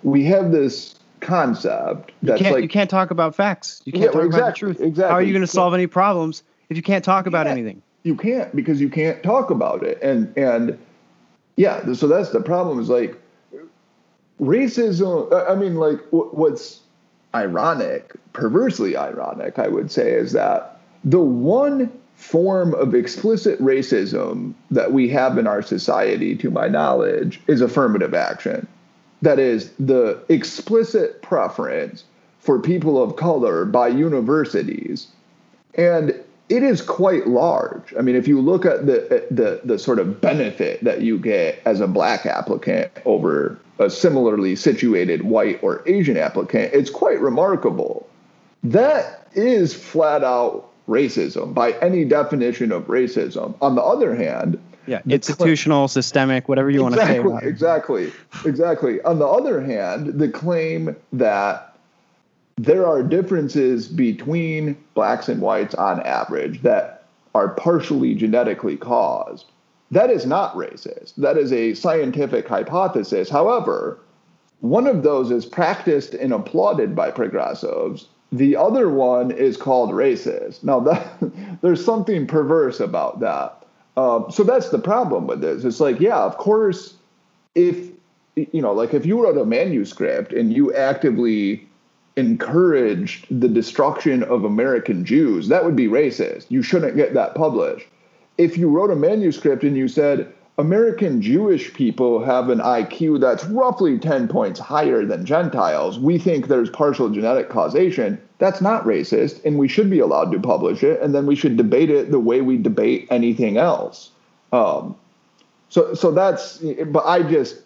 Speaker 2: we have this concept.
Speaker 3: You can't, like, you can't talk about facts. You can't yeah, talk exactly, about the truth. Exactly. How are you going to solve any problems if you can't talk about anything?
Speaker 2: You can't because you can't talk about it. And and yeah, so that's the problem. Is like racism. Uh, I mean, like what's ironic, perversely ironic, I would say, is that the one form of explicit racism that we have in our society, to my knowledge, is affirmative action. That is the explicit preference for people of color by universities. And it is quite large i mean if you look at the the the sort of benefit that you get as a black applicant over a similarly situated white or asian applicant it's quite remarkable that is flat out racism by any definition of racism on the other hand
Speaker 3: yeah, institutional, systemic, whatever you exactly,
Speaker 2: want to say. Exactly, exactly. On the other hand, the claim that there are differences between blacks and whites on average that are partially genetically caused, that is not racist. That is a scientific hypothesis. However, one of those is practiced and applauded by progressives. The other one is called racist. Now, <laughs> that, there's something perverse about that. Um, so that's the problem with this. It's like, yeah, of course, if you know, like if you wrote a manuscript and you actively encouraged the destruction of American Jews, that would be racist. You shouldn't get that published. If you wrote a manuscript and you said, American Jewish people have an IQ that's roughly 10 points higher than Gentiles. We think there's partial genetic causation. That's not racist, and we should be allowed to publish it, and then we should debate it the way we debate anything else. Um, so, so that's, but I just,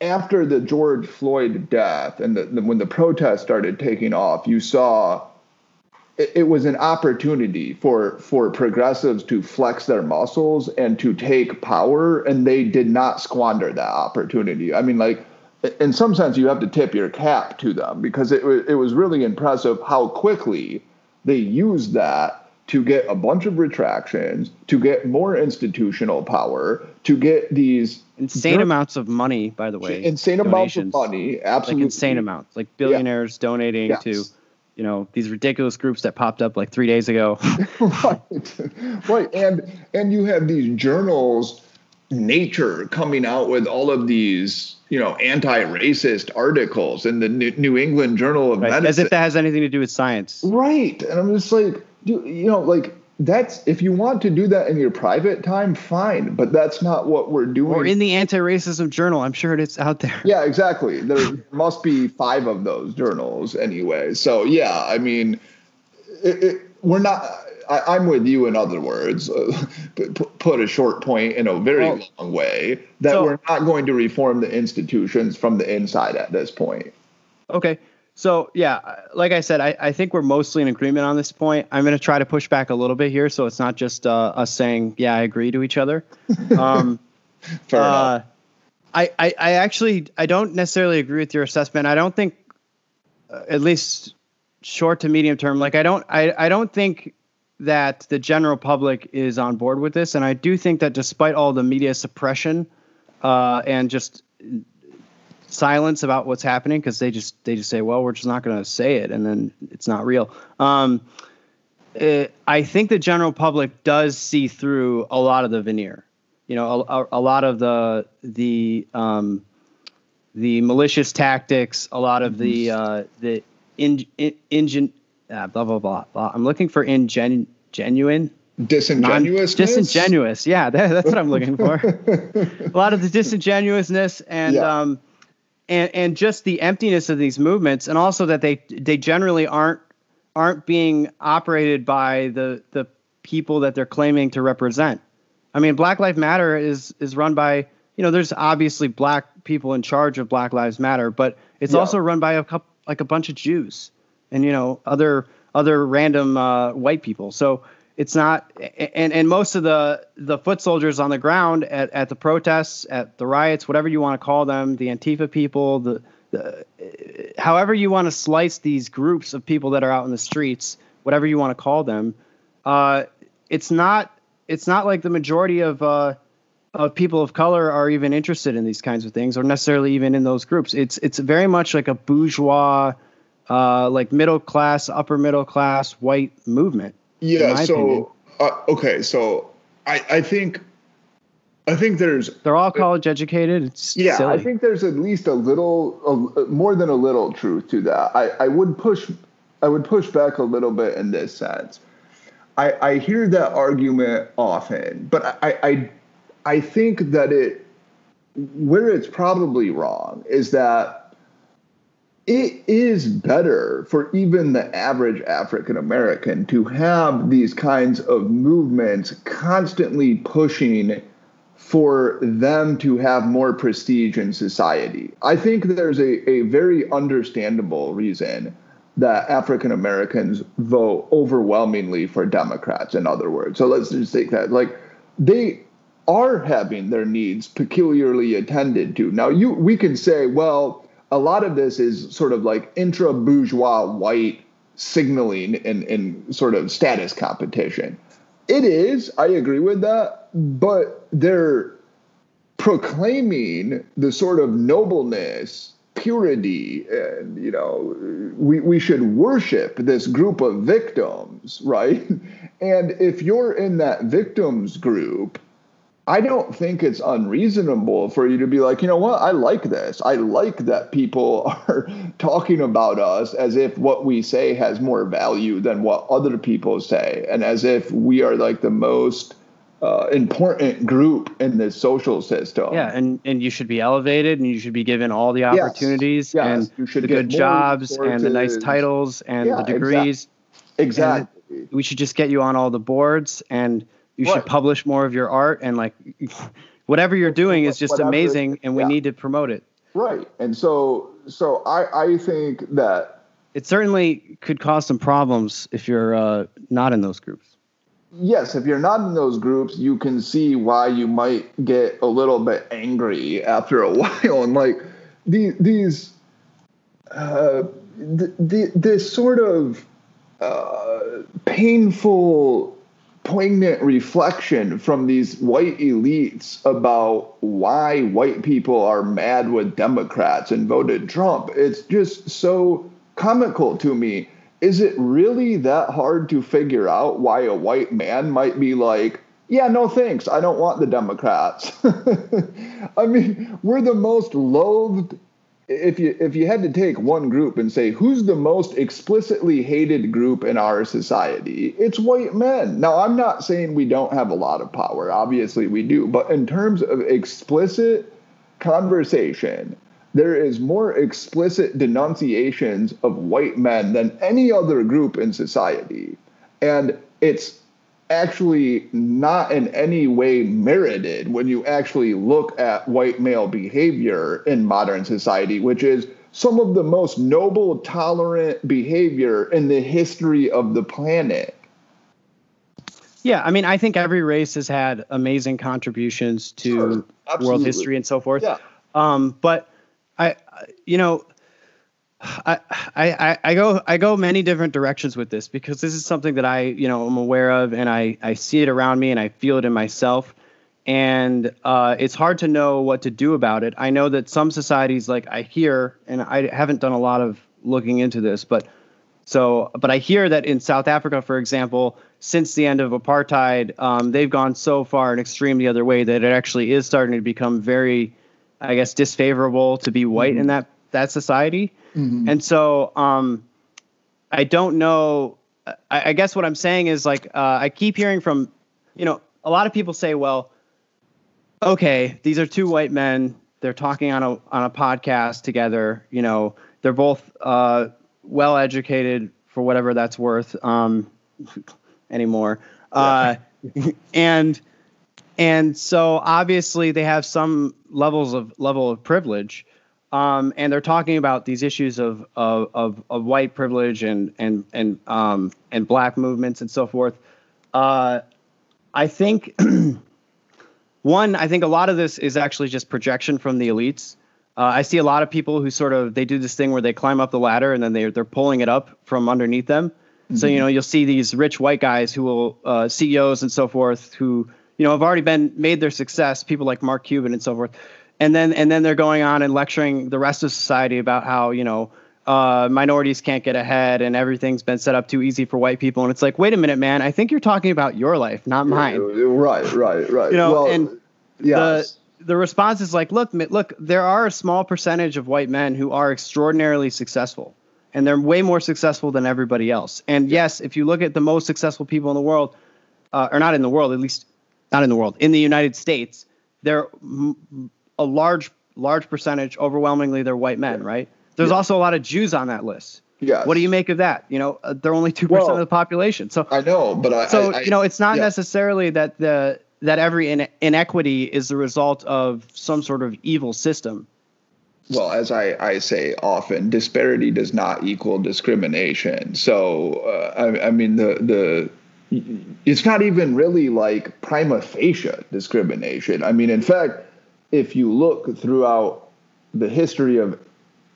Speaker 2: after the George Floyd death and the, the, when the protests started taking off, you saw it, was an opportunity for for progressives to flex their muscles and to take power, and they did not squander that opportunity. I mean, like in some sense, you have to tip your cap to them because it it was really impressive how quickly they used that to get a bunch of retractions, to get more institutional power, to get these
Speaker 3: insane amounts of money. By the way,
Speaker 2: insane
Speaker 3: donations.
Speaker 2: amounts of money, absolutely
Speaker 3: like insane amounts, like billionaires yeah. donating yes. to you know these ridiculous groups that popped up like three days ago <laughs>
Speaker 2: right right and and you have these journals nature coming out with all of these you know anti-racist articles in the new england journal of right. medicine
Speaker 3: as if that has anything to do with science
Speaker 2: right and i'm just like you know like that's if you want to do that in your private time, fine, but that's not what we're doing.
Speaker 3: Or in the anti-racism journal, I'm sure it's out there.
Speaker 2: Yeah, exactly. There must be five of those journals anyway. So yeah, I mean, it, it, we're not. I, am with you. In other words, <laughs> uh, put a short point in a very well, long way that so, we're not going to reform the institutions from the inside at this point.
Speaker 3: Okay. So yeah, like I said, I, I think we're mostly in agreement on this point. I'm going to try to push back a little bit here, so it's not just uh, us saying yeah I agree to each other. <laughs> Um,
Speaker 2: Fair uh, enough.
Speaker 3: I, I I actually I don't necessarily agree with your assessment. I don't think, uh, at least short to medium term, like I don't I I don't think that the general public is on board with this, and I do think that despite all the media suppression uh, and just silence about what's happening because they just they just say, well, we're just not going to say it, and then it's not real. Um, it, I think the general public does see through a lot of the veneer. You know, a, a, lot of the the um, the malicious tactics, a lot of the mm-hmm. uh, the in, in, engine, uh, blah blah blah blah. I'm looking for ingen, genuine
Speaker 2: disingenuous
Speaker 3: disingenuous yeah that, <laughs> that's what i'm looking for <laughs> a lot of the disingenuousness and yeah. um and and just the emptiness of these movements, and also that they they generally aren't aren't being operated by the the people that they're claiming to represent. I mean, Black Lives Matter is is run by you know there's obviously black people in charge of Black Lives Matter, but it's yeah. also run by a couple like a bunch of Jews and you know other other random uh, white people. So it's not and and most of the the foot soldiers on the ground at, at the protests at the riots whatever you want to call them the antifa people the, the however you want to slice these groups of people that are out in the streets whatever you want to call them uh, it's not it's not like the majority of uh, of people of color are even interested in these kinds of things or necessarily even in those groups. It's it's very much like a bourgeois uh, like middle class upper middle class white movement
Speaker 2: yeah. So uh, okay. So I I think I think there's
Speaker 3: they're all college educated. It's
Speaker 2: yeah.
Speaker 3: Silly.
Speaker 2: I think there's at least a little a, more than a little truth to that. I I would push I would push back a little bit in this sense. I I hear that argument often, but I I I think that it where it's probably wrong is that it is better for even the average African American to have these kinds of movements constantly pushing for them to have more prestige in society. I think there's a, a very understandable reason that African Americans vote overwhelmingly for Democrats, in other words. So let's just take that. Like, they are having their needs peculiarly attended to. Now, you we can say, well, a lot of this is sort of like intra bourgeois white signaling and, and sort of status competition. It is, I agree with that, but they're proclaiming the sort of nobleness, purity, and you know, we, we should worship this group of victims, right? <laughs> And if you're in that victims group, I don't think it's unreasonable for you to be like, you know what, I like this. I like that people <laughs> are talking about us as if what we say has more value than what other people say, and as if we are like the most uh, important group in this social system.
Speaker 3: Yeah, and and you should be elevated, and you should be given all the opportunities yes. Yes. and the good jobs resources. and the nice titles and yeah, the degrees.
Speaker 2: Exactly.
Speaker 3: exactly. we should just get you on all the boards and you should publish more of your art and like <laughs> whatever you're doing is just whatever, amazing and we yeah. need to promote it.
Speaker 2: Right and so so i i think that
Speaker 3: it certainly could cause some problems if you're uh, not in those groups.
Speaker 2: Yes if you're not in those groups you can see why you might get a little bit angry after a <laughs> while and like these these uh, the, the, this sort of uh, painful poignant reflection from these white elites about why white people are mad with Democrats and voted Trump. It's just so comical to me. Is it really that hard to figure out why a white man might be like, yeah, no thanks, I don't want the Democrats? <laughs> I mean, we're the most loathed if you if you had to take one group and say who's the most explicitly hated group in our society? It's white men. Now i'm not saying we don't have a lot of power. Obviously we do. But in terms of explicit conversation there is more explicit denunciations of white men than any other group in society. And it's actually not in any way merited when you actually look at white male behavior in modern society, which is some of the most noble, tolerant behavior in the history of the planet.
Speaker 3: Yeah, I mean, I think every race has had amazing contributions to sure, world history and so forth.
Speaker 2: Yeah.
Speaker 3: Um, but I, you know, I, I, I go I go many different directions with this because this is something that I you know am aware of and I, I see it around me and I feel it in myself and uh, it's hard to know what to do about it. I know that some societies like I hear and I haven't done a lot of looking into this but so but I hear that in South Africa for example since the end of apartheid um, they've gone so far an extreme the other way that it actually is starting to become very I guess disfavorable to be white mm-hmm. in that that society Mm-hmm. And so um, I don't know. I, I, guess what I'm saying is like uh, I keep hearing from, you know, a lot of people say, well, okay, these are two white men. They're talking on a on a podcast together. You know, they're both uh, well educated for whatever that's worth um, <laughs> anymore. Uh, and and so obviously they have some levels of level of privilege um, and they're talking about these issues of of, of, of white privilege and and and um, and black movements and so forth. Uh, I think <clears throat> one, I think a lot of this is actually just projection from the elites. Uh, I see a lot of people who sort of they do this thing where they climb up the ladder and then they they're pulling it up from underneath them. Mm-hmm. So you know you'll see these rich white guys who will uh, CEOs and so forth who you know have already been made their success. People like Mark Cuban and so forth and then and then they're going on and lecturing the rest of society about how you know uh, minorities can't get ahead and everything's been set up too easy for white people. And it's like wait a minute man i think you're talking about your life not mine.
Speaker 2: right right right.
Speaker 3: You know well, and yes. the the response is like look look there are a small percentage of white men who are extraordinarily successful and they're way more successful than everybody else. And yes if you look at the most successful people in the world uh, or not in the world at least not in the world in the united states they're a large large percentage, overwhelmingly they're white men, right? There's yeah. also a lot of Jews on that list.
Speaker 2: Yeah.
Speaker 3: What do you make of that? You know, uh, they're only two well, percent of the population. So
Speaker 2: I know, but I,
Speaker 3: so
Speaker 2: I,
Speaker 3: you know, it's not yeah. necessarily that the that every in, inequity is the result of some sort of evil system.
Speaker 2: Well, as I, I say often, disparity does not equal discrimination. So, uh, I, I mean, the the it's not even really like prima facie discrimination. I mean, in fact, if you look throughout the history of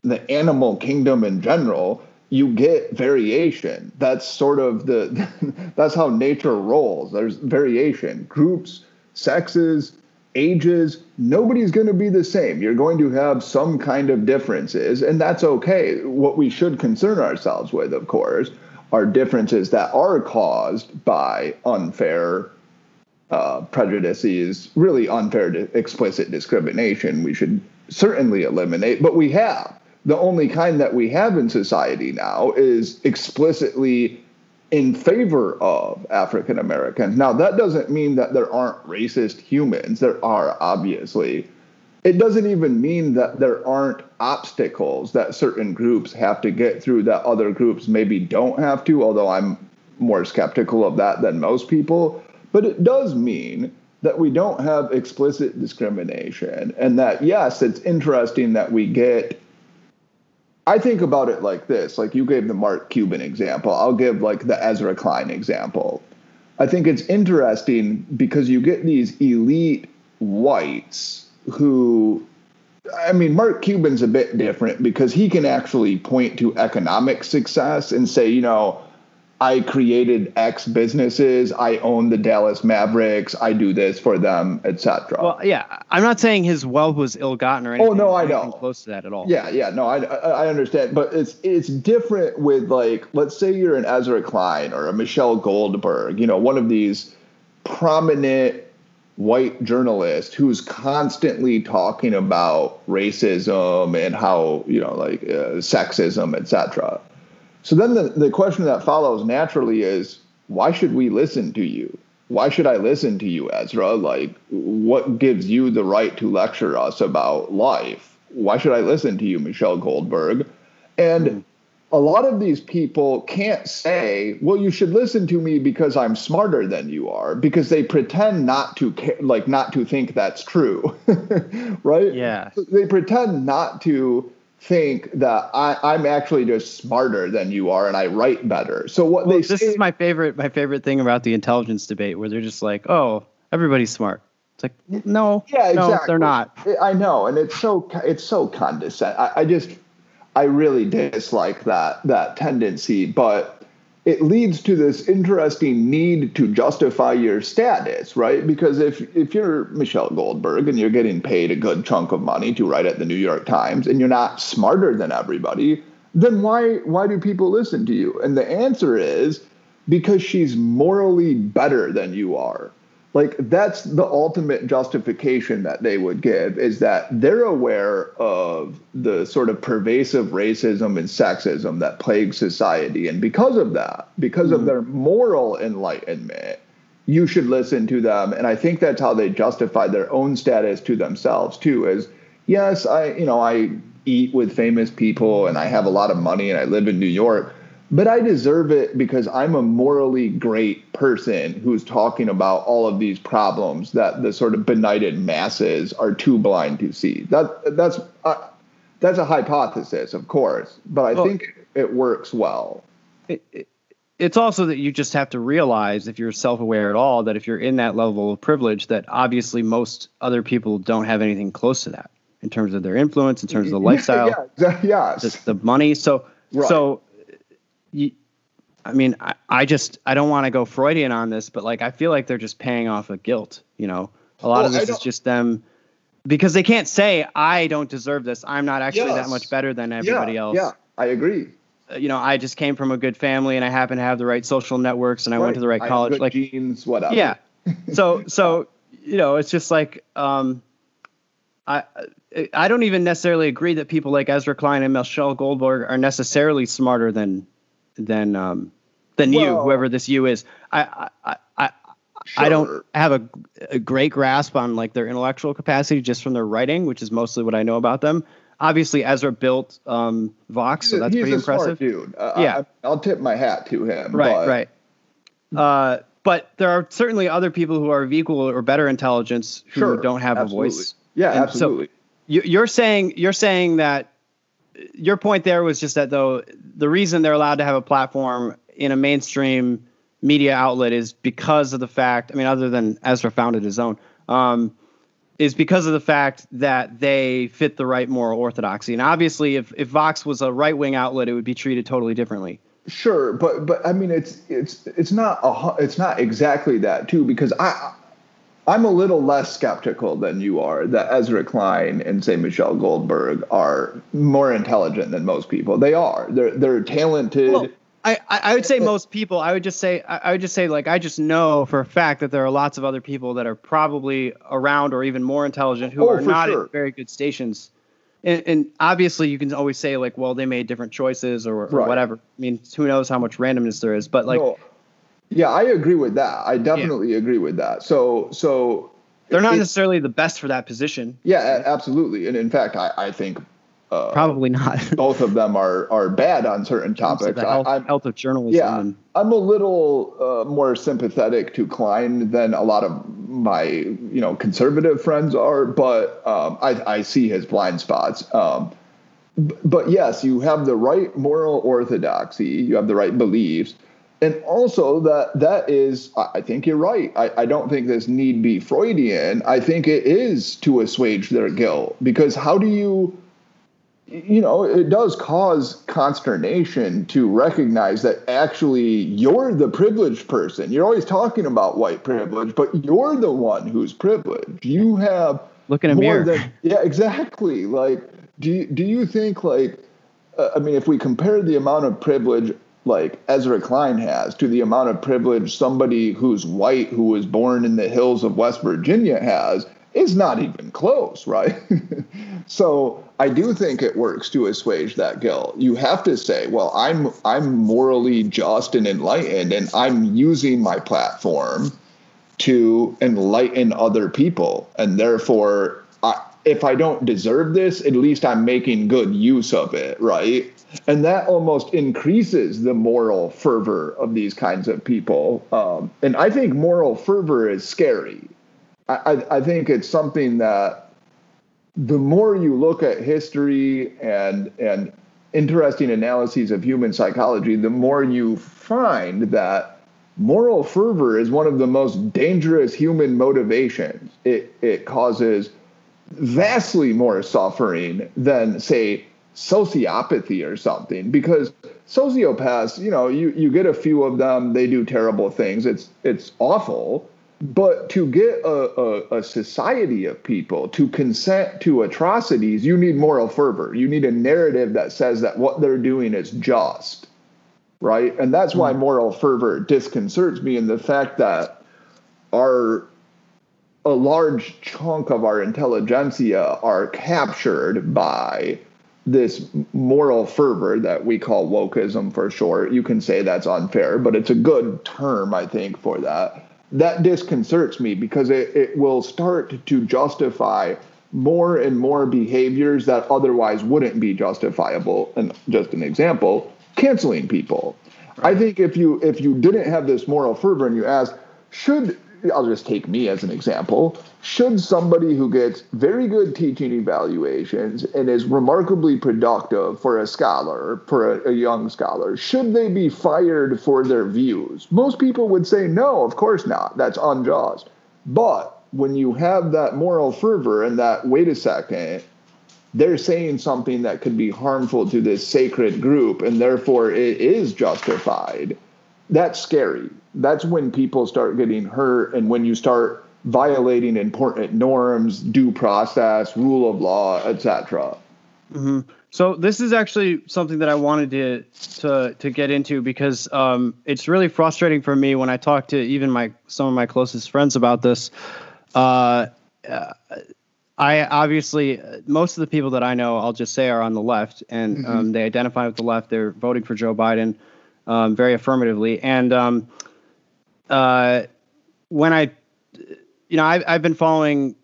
Speaker 2: the animal kingdom in general, you get variation. That's sort of the <laughs> that's how nature rolls. There's variation. Groups, sexes, ages, nobody's going to be the same. You're going to have some kind of differences, and that's okay. What we should concern ourselves with, of course, are differences that are caused by unfair uh, prejudices, really unfair, explicit discrimination, we should certainly eliminate. But we have. The only kind that we have in society now is explicitly in favor of African Americans. Now, that doesn't mean that there aren't racist humans. There are, obviously. It doesn't even mean that there aren't obstacles that certain groups have to get through that other groups maybe don't have to, although I'm more skeptical of that than most people. But it does mean that we don't have explicit discrimination and that, yes, it's interesting that we get. I think about it like this like you gave the Mark Cuban example, I'll give like the Ezra Klein example. I think it's interesting because you get these elite whites who I mean, Mark Cuban's a bit different because he can actually point to economic success and say, you know, I created X businesses, I own the Dallas Mavericks, I do this for them, etc.
Speaker 3: Well, yeah, I'm not saying his wealth was ill-gotten or anything.
Speaker 2: Oh no, I know.
Speaker 3: Close to that at all.
Speaker 2: Yeah, yeah, no, I I understand, but it's it's different with like, let's say you're an Ezra Klein or a Michelle Goldberg, you know, one of these prominent white journalist who's constantly talking about racism and how you know like uh, sexism etc so then the, the question that follows naturally is why should we listen to you? Why should i listen to you ezra? Like what gives you the right to lecture us about life? Why should i listen to you michelle goldberg? And mm a lot of these people can't say, "Well, you should listen to me because I'm smarter than you are," because they pretend not to care, like not to think that's true, <laughs> right?
Speaker 3: Yeah.
Speaker 2: They pretend not to think that I, am actually just smarter than you are and I write better. So what well, they
Speaker 3: this
Speaker 2: say,
Speaker 3: is my favorite my favorite thing about the intelligence debate where they're just like, "Oh, everybody's smart." It's like, no, yeah, exactly. no, they're not.
Speaker 2: I know, and it's so it's so condescending. I, I just I really dislike that that tendency, but it leads to this interesting need to justify your status, right? Because if if you're Michelle Goldberg and you're getting paid a good chunk of money to write at the New York Times and you're not smarter than everybody, then why why do people listen to you? And the answer is because she's morally better than you are like that's the ultimate justification that they would give is that they're aware of the sort of pervasive racism and sexism that plagues society. And because of that because mm. of their moral enlightenment you should listen to them. And i think that's how they justify their own status to themselves too is yes i you know i eat with famous people and i have a lot of money and i live in new york but I deserve it because I'm a morally great person who's talking about all of these problems that the sort of benighted masses are too blind to see. That that's uh, that's a hypothesis, of course, but I well, think it works well.
Speaker 3: It, it, it's also that you just have to realize, if you're self-aware at all, that if you're in that level of privilege, that obviously most other people don't have anything close to that in terms of their influence, in terms of the <laughs> lifestyle,
Speaker 2: yeah, yeah,
Speaker 3: the, the money. So, right. so you, I mean, I, I just I don't want to go Freudian on this, but like I feel like they're just paying off a guilt. You know, a lot well, of this is just them because they can't say I don't deserve this. I'm not actually yes. that much better than everybody
Speaker 2: yeah,
Speaker 3: else.
Speaker 2: Yeah, I agree.
Speaker 3: Uh, you know, I just came from a good family and I happen to have the right social networks and I right. went to the right college. like
Speaker 2: genes, whatever.
Speaker 3: Yeah. <laughs> So so you know, it's just like um, I I don't even necessarily agree that people like Ezra Klein and Michelle Goldberg are necessarily smarter than than um, than well, you, whoever this you is. I I I, sure. I don't have a, a great grasp on like their intellectual capacity just from their writing, which is mostly what I know about them. Obviously, Ezra built um, Vox, so that's pretty impressive.
Speaker 2: dude, uh, yeah, I, will tip my hat to him.
Speaker 3: Right, but. right. Uh, but there are certainly other people who are of equal or better intelligence who sure, don't have absolutely. a voice.
Speaker 2: Yeah, and absolutely. So
Speaker 3: you're saying you're saying that your point there was just that though the reason they're allowed to have a platform in a mainstream media outlet is because of the fact. I mean, other than Ezra founded his own, um, is because of the fact that they fit the right moral orthodoxy. And obviously, if if Vox was a right wing outlet, it would be treated totally differently.
Speaker 2: Sure, but but I mean, it's it's it's not a it's not exactly that too because I I'm a little less skeptical than you are that Ezra Klein and say Michelle Goldberg are more intelligent than most people. They are. They're they're talented. Well,
Speaker 3: I, I would say most people. I would just say I would just say like I just know for a fact that there are lots of other people that are probably around or even more intelligent who
Speaker 2: oh,
Speaker 3: are not
Speaker 2: sure.
Speaker 3: at very good stations. And, and, obviously, you can always say like, well, they made different choices or, or right. whatever. I mean, who knows how much randomness there is? But like, no
Speaker 2: yeah, I agree with that. I definitely yeah. agree with that. So so
Speaker 3: they're not it, necessarily the best for that position.
Speaker 2: Yeah, absolutely. And in fact, I, I think
Speaker 3: uh, probably not. <laughs>
Speaker 2: both of them are are bad on certain topics.
Speaker 3: Health,
Speaker 2: I,
Speaker 3: health of journalism.
Speaker 2: Yeah, and, I'm a little uh, more sympathetic to Klein than a lot of my you know conservative friends are, but um, I, I see his blind spots. Um, but yes, you have the right moral orthodoxy, you have the right beliefs, and also that that is i think you're right I, I don't think this need be freudian i think it is to assuage their guilt because how do you you know, it does cause consternation to recognize that actually you're the privileged person. You're always talking about white privilege, but you're the one who's privileged. You have
Speaker 3: look in a mirror.
Speaker 2: Than, yeah, exactly. Like, do you, do you think like, uh, I mean, if we compare the amount of privilege like Ezra Klein has to the amount of privilege somebody who's white who was born in the hills of West Virginia has, is not even close, <laughs> right? so I do think it works to assuage that guilt. You have to say, well, I'm I'm morally just and enlightened, and I'm using my platform to enlighten other people, and therefore, I, if I don't deserve this, at least I'm making good use of it, right? And that almost increases the moral fervor of these kinds of people. Um, and I think moral fervor is scary. I, I think it's something that the more you look at history and and interesting analyses of human psychology, the more you find that moral fervor is one of the most dangerous human motivations. It it causes vastly more suffering than say sociopathy or something because sociopaths you know you you get a few of them they do terrible things it's it's awful but to get a, a, a, society of people to consent to atrocities, you need moral fervor. You need a narrative that says that what they're doing is just, right? And that's why mm. moral fervor disconcerts me in the fact that our a large chunk of our intelligentsia are captured by this moral fervor that we call wokeism for short. You can say that's unfair, but it's a good term, I think, for that that disconcerts me because it, it will start to justify more and more behaviors that otherwise wouldn't be justifiable. And just an example, canceling people. Right. I think if you if you didn't have this moral fervor and you asked, should I'll just take me as an example. Should somebody who gets very good teaching evaluations and is remarkably productive for a scholar, for a, a, young scholar, should they be fired for their views? Most people would say no, of course not. That's unjust. But when you have that moral fervor and that, wait a second, they're saying something that could be harmful to this sacred group, and therefore it is justified that's scary. That's when people start getting hurt and when you start violating important norms, due process, rule of law, etc.
Speaker 3: Mm-hmm. So this is actually something that I wanted to to to get into because um, it's really frustrating for me when I talk to even my some of my closest friends about this. Uh, I obviously most of the people that I know, I'll just say, are on the left, and mm-hmm. um, they identify with the left. They're voting for Joe Biden um, very affirmatively. And um, uh, when I, you know, I've, I've been following,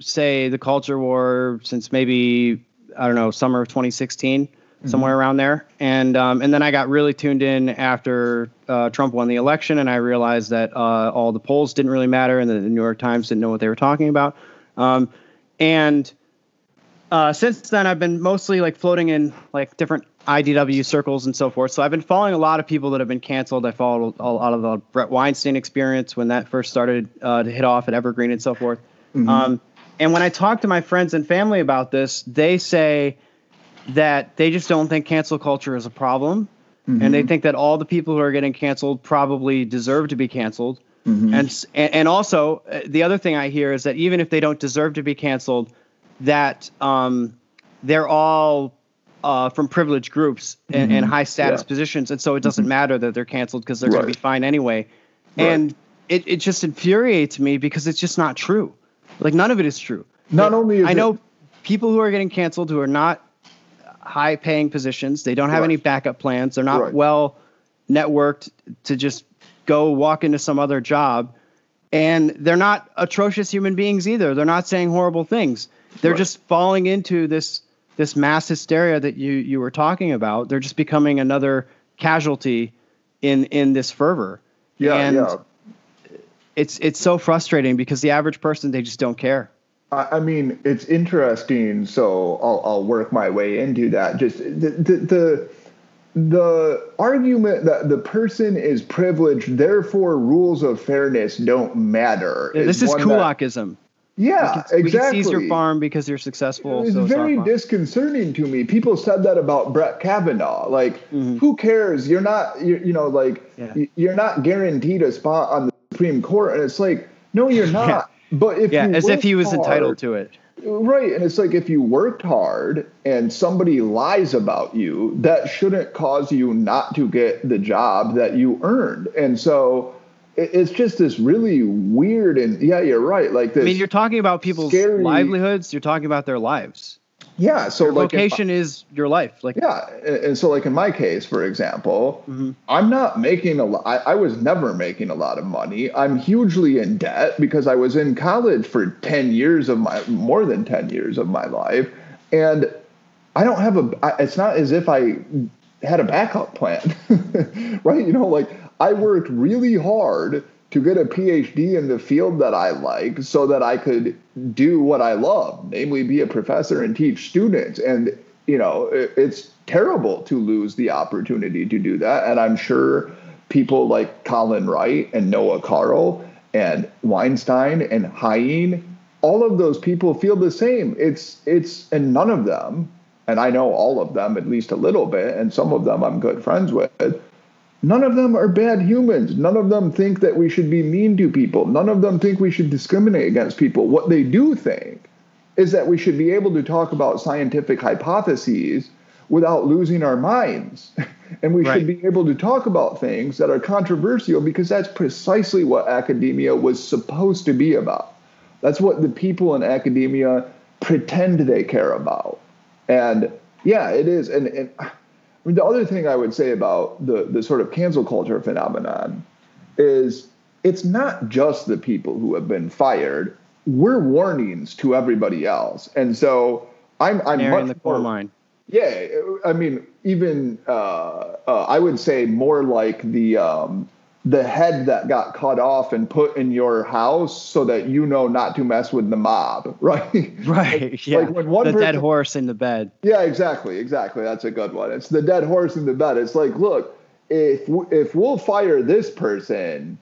Speaker 3: say, the culture war since maybe I don't know summer of 2016, mm-hmm. somewhere around there. And um, and then I got really tuned in after uh, Trump won the election, and I realized that uh, all the polls didn't really matter, and the New York Times didn't know what they were talking about. Um, and uh, since then, I've been mostly like floating in like different IDW circles and so forth. So I've been following a lot of people that have been canceled. I followed a lot of the Bret Weinstein experience when that first started uh, to hit off at Evergreen and so forth. Mm-hmm. Um, and when I talk to my friends and family about this, they say that they just don't think cancel culture is a problem. Mm-hmm. And they think that all the people who are getting canceled probably deserve to be canceled. Mm-hmm. And, and also, uh, the other thing I hear is that even if they don't deserve to be canceled, that um, they're all uh, from privileged groups and, mm-hmm. and high status yeah. positions, and so it doesn't mm-hmm. matter that they're canceled because they're right. going to be fine anyway. Right. And it, it just infuriates me because it's just not true. Like none of it is true.
Speaker 2: Not only
Speaker 3: I know people who are getting canceled who are not high paying positions. They don't have right. any backup plans. They're not well networked to just go walk into some other job. And they're not atrocious human beings either. They're not saying horrible things. They're just falling into this this mass hysteria that you you were talking about. They're just becoming another casualty in in this fervor.
Speaker 2: Yeah,
Speaker 3: and
Speaker 2: yeah.
Speaker 3: It's it's so frustrating because the average person they just don't care.
Speaker 2: I mean, it's interesting. So I'll I'll work my way into that. Just the the, the the argument that the person is privileged, therefore rules of fairness don't matter.
Speaker 3: Yeah, this is, is Kulakism.
Speaker 2: Yeah,
Speaker 3: we can,
Speaker 2: exactly.
Speaker 3: We can seize your farm because you're successful.
Speaker 2: It's
Speaker 3: so
Speaker 2: very
Speaker 3: it's
Speaker 2: disconcerting to me. People said that about Brett Kavanaugh. Like, mm-hmm. who cares? You're not, you're, you know, like yeah. you're not guaranteed a spot on the Supreme Court, and it's like, no, you're <laughs> not. Yeah. But if
Speaker 3: yeah, as if he was hard, entitled to it.
Speaker 2: Right. And it's like if you worked hard and somebody lies about you, that shouldn't cause you not to get the job that you earned. And so it's just this really weird and yeah, you're right. Like this. I
Speaker 3: mean, you're talking about people's scary, livelihoods. You're talking about their lives.
Speaker 2: Yeah. So
Speaker 3: your
Speaker 2: like
Speaker 3: location is your life. Like
Speaker 2: yeah, and so like in my case, for example, mm-hmm. I'm not making a lot. I, I was never making a lot of money. I'm hugely in debt because I was in college for ten years of my more than ten years of my life, and I don't have a. It's not as if I had a backup plan, <laughs> right? You know, like I worked really hard to get a PhD in the field that I like so that I could do what I love, namely be a professor and teach students. And, you know, it's terrible to lose the opportunity to do that. And I'm sure people like Colin Wright and Noah Carl and Weinstein and Haim, all of those people feel the same. It's, it's, and none of them, and I know all of them at least a little bit, and some of them I'm good friends with None of them are bad humans. None of them think that we should be mean to people. None of them think we should discriminate against people. What they do think is that we should be able to talk about scientific hypotheses without losing our minds. <laughs> and we right. should be able to talk about things that are controversial because that's precisely what academia was supposed to be about. That's what the people in academia pretend they care about. And yeah, it is. And, and mean, the other thing I would say about the the sort of cancel culture phenomenon is it's not just the people who have been fired. We're warnings to everybody else, and so I'm I'm
Speaker 3: much the core line.
Speaker 2: Yeah, I mean, even uh, uh, I would say more like the um, the head that got cut off and put in your house so that you know not to mess with the mob, <laughs> right?
Speaker 3: Right. like, yeah. Like when one the person, dead horse in the bed.
Speaker 2: Yeah, exactly, exactly. That's a good one. It's the dead horse in the bed. It's like, look, if if we'll fire this person,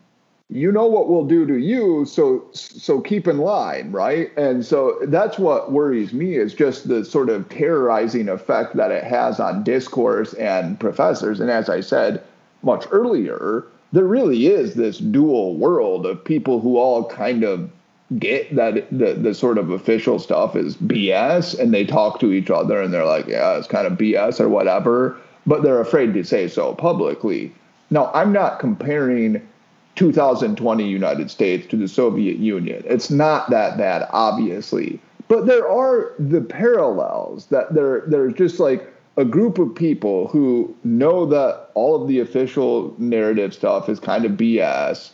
Speaker 2: you know what we'll do to you. So so keep in line, right? And so that's what worries me is just the sort of terrorizing effect that it has on discourse and professors. And as I said much earlier there really is this dual world of people who all kind of get that the, the sort of official stuff is BS and they talk to each other and they're like, yeah, it's kind of BS or whatever, but they're afraid to say so publicly. Now, I'm not comparing 2020 United States to the Soviet Union. It's not that bad, obviously. But there are the parallels that there there's just like a group of people who know that all of the official narrative stuff is kind of BS,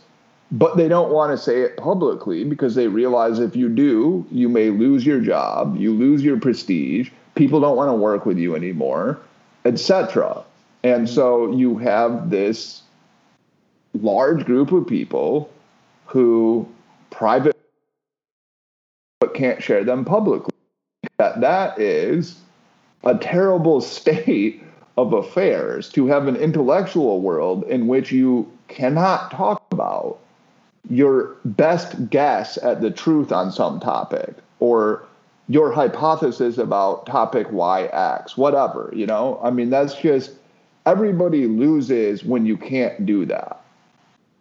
Speaker 2: but they don't want to say it publicly because they realize if you do, you may lose your job, you lose your prestige, people don't want to work with you anymore, etc. And so you have this large group of people who private but can't share them publicly. That that is a terrible <laughs> state of affairs to have an intellectual world in which you cannot talk about your best guess at the truth on some topic or your hypothesis about topic YX, whatever, you know? I mean, that's just everybody loses when you can't do that.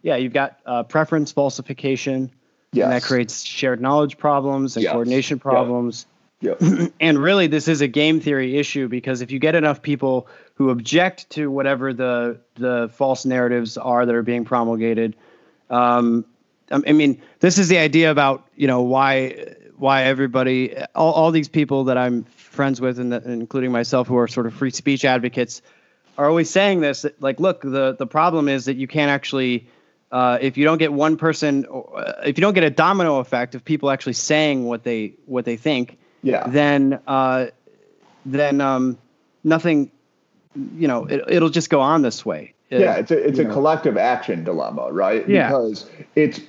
Speaker 3: Yeah, you've got uh, preference falsification. Yes. And that creates shared knowledge problems and yes. coordination problems.
Speaker 2: Yep. <clears throat>
Speaker 3: and really, this is a game theory issue because if you get enough people who object to whatever the the false narratives are that are being promulgated, um, I mean, this is the idea about you know why why everybody all, all these people that I'm friends with, and including myself, who are sort of free speech advocates, are always saying this. Like, look, the the problem is that you can't actually. Uh, if you don't get one person, if you don't get a domino effect of people actually saying what they what they think,
Speaker 2: yeah.
Speaker 3: then uh, then um, nothing, you know, it, it'll just go on this way.
Speaker 2: yeah, it's a it's a know. collective action dilemma, right?
Speaker 3: Yeah.
Speaker 2: Because it's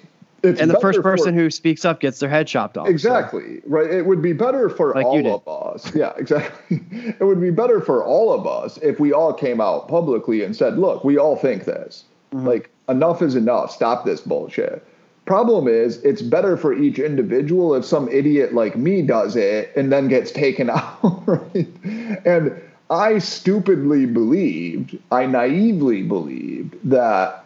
Speaker 2: it's
Speaker 3: and the first person for, who speaks up gets their head chopped off.
Speaker 2: Exactly. So. Right. It would be better for like all of us. <laughs> Yeah, exactly. <laughs> it would be better for all of us if we all came out publicly and said, look, we all think this. Mm-hmm. Like, enough is enough. Stop this bullshit. Problem is, it's better for each individual if some idiot like me does it and then gets taken <laughs> out. Right? And I stupidly believed, I naively believed that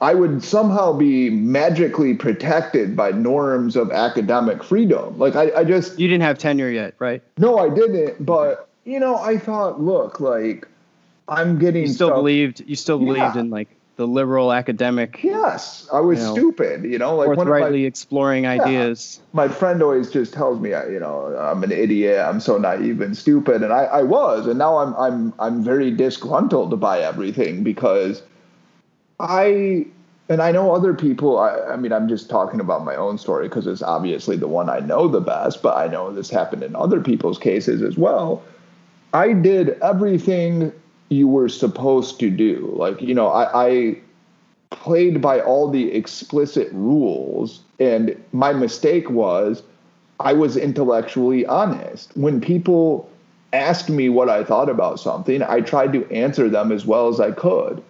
Speaker 2: I would somehow be magically protected by norms of academic freedom. Like I, I just
Speaker 3: You didn't have tenure yet, right?
Speaker 2: no, I didn't. But you know, I thought, look, like I'm getting
Speaker 3: You still
Speaker 2: stuff-
Speaker 3: believed you still believed
Speaker 2: Yeah.
Speaker 3: in like the liberal academic
Speaker 2: Yes, I was
Speaker 3: You know,
Speaker 2: stupid. You know, like
Speaker 3: forthrightly
Speaker 2: my,
Speaker 3: exploring ideas.
Speaker 2: my friend always just tells me, uh, you know, I'm an idiot. I'm so naive and stupid, and I, I was, and now I'm I'm I'm very disgruntled by everything because I and I know other people. I, I mean, I'm just talking about my own story because it's obviously the one I know the best, but I know this happened in other people's cases as well. I did everything you were supposed to do. Like, you know, I, I played by all the explicit rules, and my mistake was I was intellectually honest. When people asked me what I thought about something, I tried to answer them as well as I could.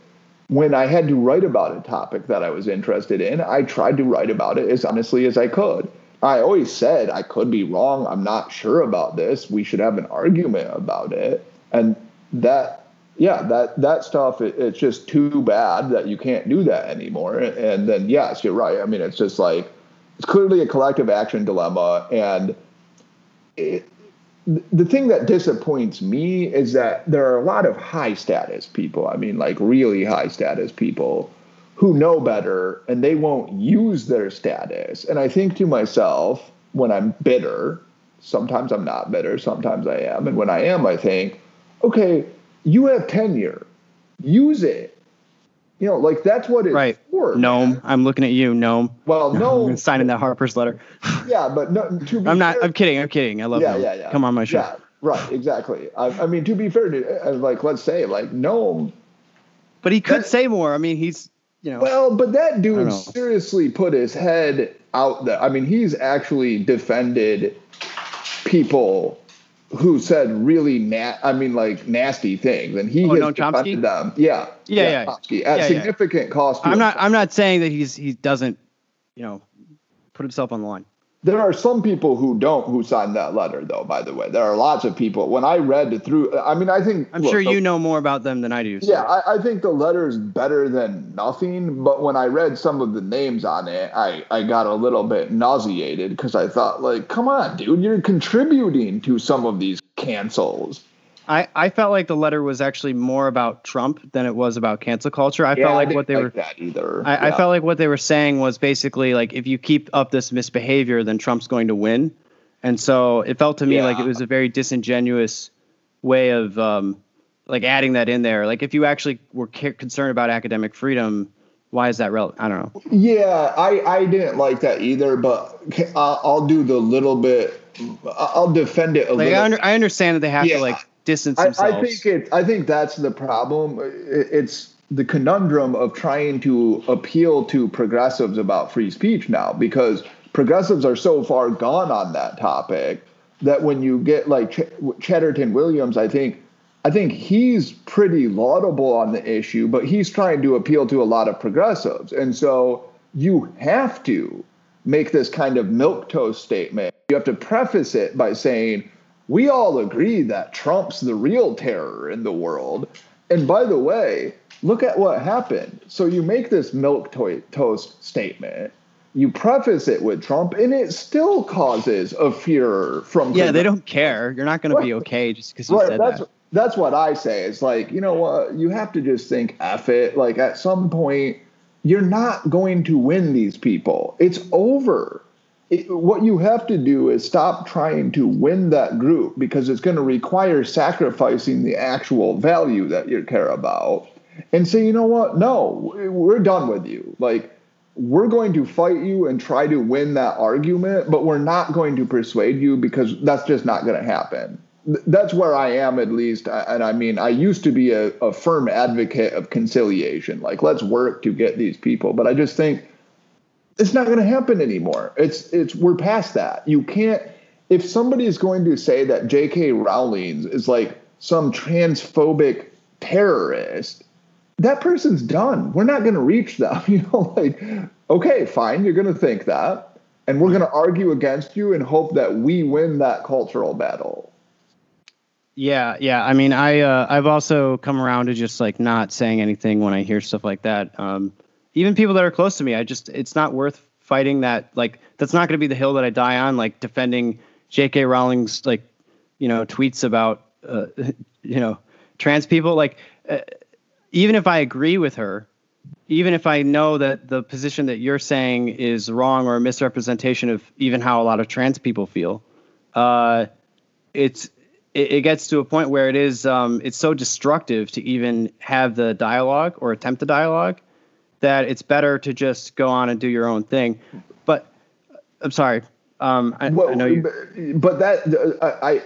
Speaker 2: When I had to write about a topic that I was interested in, I tried to write about it as honestly as I could. I always said I could be wrong. I'm not sure about this. We should have an argument about it. And that, yeah, that that stuff. It, it's just too bad that you can't do that anymore. And then, yes, you're right. I mean, it's just like it's clearly a collective action dilemma. And it, the thing that disappoints me is that there are a lot of high status people. I mean, like really high status people who know better and they won't use their status. And I think to myself, when I'm bitter, sometimes I'm not bitter, sometimes I am. And when I am, I think, okay, you have tenure, use it. You know, like that's what it's
Speaker 3: Right.
Speaker 2: for.
Speaker 3: Noam.
Speaker 2: man.
Speaker 3: I'm looking at you, Noam.
Speaker 2: Well, <laughs> no,
Speaker 3: gonna sign in that Harper's letter. <laughs>
Speaker 2: yeah, but no, to be
Speaker 3: I'm not
Speaker 2: fair-
Speaker 3: I'm kidding, I'm kidding. I love
Speaker 2: yeah,
Speaker 3: Noam.
Speaker 2: yeah, yeah.
Speaker 3: Come on my show.
Speaker 2: Yeah, right, exactly. I, I mean, to be fair, to, uh, like let's say, like Noam.
Speaker 3: But he could
Speaker 2: That-
Speaker 3: say more. I mean, he's you know
Speaker 2: Well, but that dude seriously put his head out there. I mean, he's actually defended people who said really na- I mean, like nasty things, and he
Speaker 3: Oh,
Speaker 2: has defended them. Yeah,
Speaker 3: Yeah, yeah.
Speaker 2: Chomsky, at
Speaker 3: Yeah, yeah.
Speaker 2: significant cost.
Speaker 3: I'm not
Speaker 2: himself.
Speaker 3: I'm not saying that he's he doesn't, you know, put himself on the line.
Speaker 2: There are some people who don't who signed that letter, though. By the way, there are lots of people. When I read through, I mean, I think
Speaker 3: I'm
Speaker 2: look,
Speaker 3: sure
Speaker 2: the-
Speaker 3: you know more about them than I do. so-
Speaker 2: Yeah, I, I think the letter is better than nothing. But when I read some of the names on it, I, I got a little bit nauseated because I thought, like, come on, dude, you're contributing to some of these cancels.
Speaker 3: I, I felt like the letter was actually more about Trump than it was about cancel culture. I felt like
Speaker 2: didn't
Speaker 3: what they were
Speaker 2: that either.
Speaker 3: I, I felt like what they were saying was basically like if you keep up this misbehavior, then Trump's going to win. And so it felt to me like it was a very disingenuous way of um, like adding that in there. Like if you actually were concerned about academic freedom, why is that relevant? I don't know.
Speaker 2: Yeah, I, I didn't like that either, but I'll, I'll do the little bit. I'll defend it a
Speaker 3: Like
Speaker 2: little.
Speaker 3: I, under, I understand that they have
Speaker 2: Yeah.
Speaker 3: to like distance
Speaker 2: I. I think it. I think that's the problem. It's the conundrum of trying to appeal to progressives about free speech now, because progressives are so far gone on that topic that when you get like Ch- Chatterton Williams, I think. I think he's pretty laudable on the issue, but he's trying to appeal to a lot of progressives. And so you have to make this kind of milk toast statement. You have to preface it by saying, we all agree that Trump's the real terror in the world. And by the way, look at what happened. So you make this milk to- toast statement, you preface it with Trump, and it still causes a fear from
Speaker 3: yeah, they don't care. You're not going to be okay just because you
Speaker 2: Right,
Speaker 3: said
Speaker 2: that's
Speaker 3: that.
Speaker 2: that's what I say. It's like you know what you have to just think F it. Like at some point, you're not going to win these people. It's over. It, what you have to do is stop trying to win that group because it's going to require sacrificing the actual value that you care about, and say, you know what? No, we're done with you. Like we're going to fight you and try to win that argument, but we're not going to persuade you because that's just not going to happen. That's where I am, at least. And I mean, I used to be a, a firm advocate of conciliation. Like, let's work to get these people. But I just think it's not going to happen anymore. It's it's we're past that. You can't. If somebody is going to say that J.K. Rowling is like some transphobic terrorist, that person's done. We're not going to reach them. <laughs> You know, like, okay, fine, you're going to think that. And we're going to argue against you and hope that we win that cultural battle.
Speaker 3: Yeah, yeah. I mean, I uh, I've also come around to just like not saying anything when I hear stuff like that. Um, even people that are close to me, I just it's not worth fighting that. Like that's not going to be the hill that I die on. Like defending J.K. Rowling's like you know tweets about uh, <laughs> you know trans people. Like uh, even if I agree with her, even if I know that the position that you're saying is wrong or a misrepresentation of even how a lot of trans people feel, uh, it's it, it, gets to a point where it is um, it's so destructive to even have the dialogue or attempt the dialogue that it's better to just go on and do your own thing. But I'm sorry. Um, I, well, I know you.
Speaker 2: But that I, I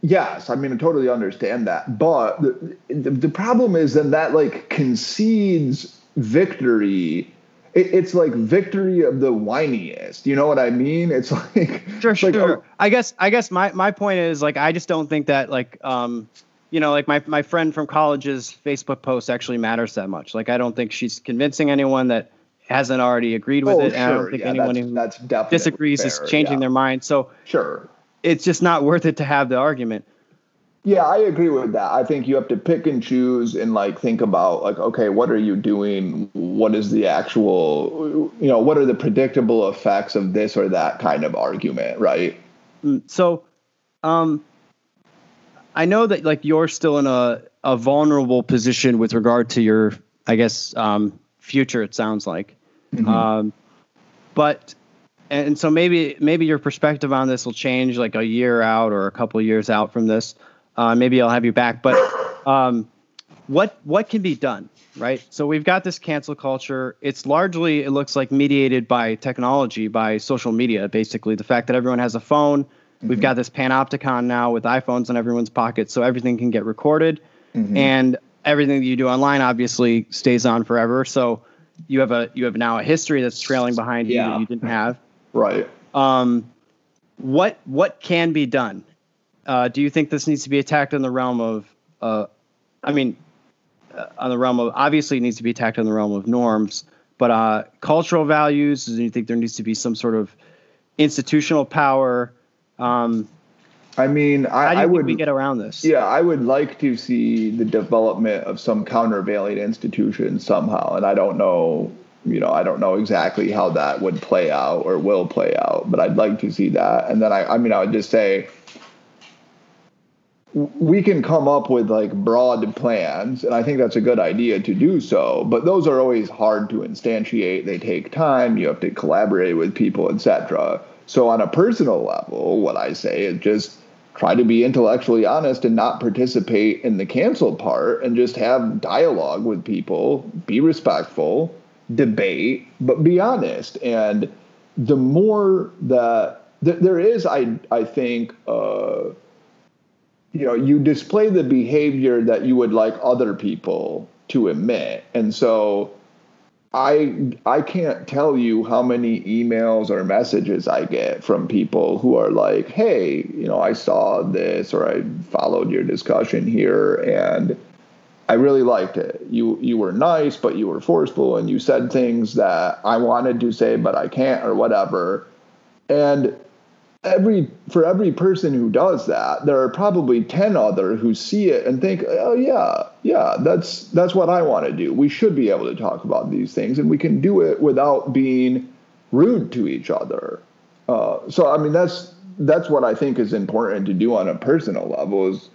Speaker 2: yes, I mean I totally understand that. But the, the, the problem is then that like concedes victory it, it's like victory of the whiniest. You know what I mean? It's <laughs> like
Speaker 3: sure,
Speaker 2: sure.
Speaker 3: Like, oh, I guess I guess my my point is like I just don't think that like um you know like my my friend from college's Facebook post actually matters that much. Like I don't think she's convincing anyone that hasn't already agreed with
Speaker 2: oh,
Speaker 3: it.
Speaker 2: Sure.
Speaker 3: And I don't think
Speaker 2: yeah,
Speaker 3: anyone
Speaker 2: that's,
Speaker 3: who
Speaker 2: that's
Speaker 3: disagrees
Speaker 2: fair,
Speaker 3: is changing
Speaker 2: yeah.
Speaker 3: their mind. So
Speaker 2: sure,
Speaker 3: it's just not worth it to have the argument.
Speaker 2: Yeah, I agree with that. I think you have to pick and choose and like think about like, okay, what are you doing? What is the actual, you know, what are the predictable effects of this or that kind of argument, right?
Speaker 3: Mm, so, um, I know that like you're still in a a vulnerable position with regard to your, I guess, um, future. It sounds like, mm-hmm. um, but and so maybe maybe your perspective on this will change like a year out or a couple years out from this. Uh, maybe I'll have you back. But um, what what can be done, right? So we've got this cancel culture. It's largely it looks like mediated by technology, by social media. Basically, the fact that everyone has a phone. Mm-hmm. We've got this panopticon now with iPhones in everyone's pocket, so everything can get recorded, mm-hmm. and everything that you do online obviously stays on forever. So you have a you have now a history that's trailing behind you that you didn't have.
Speaker 2: Right.
Speaker 3: Um, what what can be done? Uh, do you think this needs to be attacked in the realm of, uh, I mean, uh, on the realm of obviously it needs to be attacked in the realm of norms, but uh, cultural values? Do you think there needs to be some sort of institutional power? Um,
Speaker 2: I mean, I,
Speaker 3: how do you
Speaker 2: I
Speaker 3: think
Speaker 2: would
Speaker 3: we get around this.
Speaker 2: Yeah, I would like to see the development of some countervailing institution somehow, and I don't know. You know, I don't know exactly how that would play out or will play out, but I'd like to see that. And then I, I mean, I would just say, we can come up with like broad plans and i think that's a good idea to do so but those are always hard to instantiate they take time you have to collaborate with people etc so on a personal level what i say is just try to be intellectually honest and not participate in the cancel part and just have dialogue with people be respectful debate but be honest. And the more that th- there is i i think uh you know you display the behavior that you would like other people to emit. And so i i can't tell you how many emails or messages i get from people who are like hey you know i saw this or i followed your discussion here and i really liked it. You you were nice but you were forceful and you said things that i wanted to say but i can't or whatever. And every for every person who does that there are probably 10 other who see it and think oh yeah yeah that's that's what i want to do. We should be able to talk about these things and we can do it without being rude to each other. Uh, so i mean that's that's what i think is important to do on a personal level is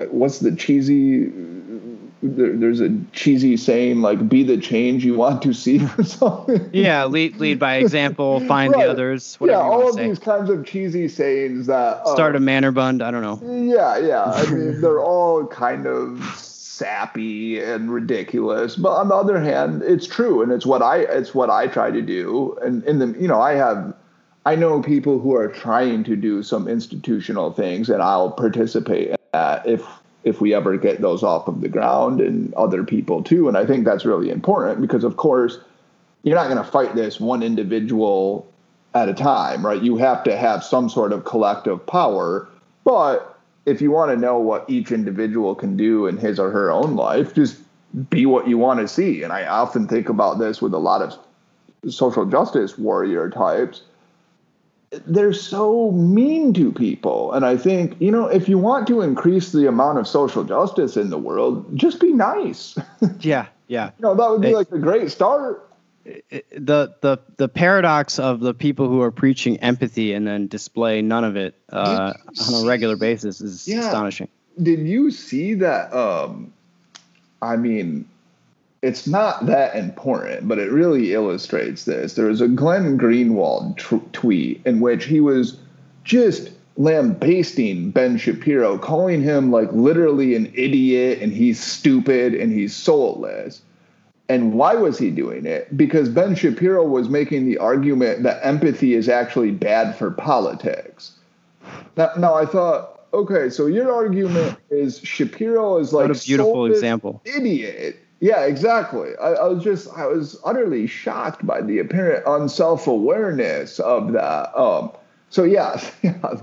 Speaker 2: uh, what's the cheesy there, there's a cheesy saying like "be the change you want to see" or <laughs> something.
Speaker 3: Yeah, lead lead by example, find right. the others. yeah,
Speaker 2: all of
Speaker 3: say.
Speaker 2: these kinds of cheesy sayings that uh,
Speaker 3: start a manner bund. I don't know.
Speaker 2: Yeah, yeah. I <laughs> mean, they're all kind of sappy and ridiculous, but on the other hand, it's true, and it's what I it's what I try to do. And in the you know, I have. I know people who are trying to do some institutional things, and I'll participate in that if if we ever get those off of the ground and other people too. And I think that's really important because, of course, you're not going to fight this one individual at a time, right? You have to have some sort of collective power. But if you want to know what each individual can do in his or her own life, just be what you want to see. And I often think about this with a lot of social justice warrior types. They're so mean to people. And I think, you know, if you want to increase the amount of social justice in the world, just be nice. <laughs>
Speaker 3: yeah, yeah.
Speaker 2: You know, that would be it, like a great start.
Speaker 3: the the the paradox of the people who are preaching empathy and then display none of it uh, on a regular basis is yeah. astonishing.
Speaker 2: Did you see that um, I mean, it's not that important, but it really illustrates this. There was a Glenn Greenwald tweet in which he was just lambasting Ben Shapiro, calling him like literally an idiot and he's stupid and he's soulless. And why was he doing it? Because Ben Shapiro was making the argument that empathy is actually bad for politics. Now, now I thought, okay, so your argument is Shapiro is like
Speaker 3: what a beautiful example.
Speaker 2: Idiot. Yeah, exactly. I, I, was just I was utterly shocked by the apparent unself awareness of that. Um, so yeah, <laughs> yeah,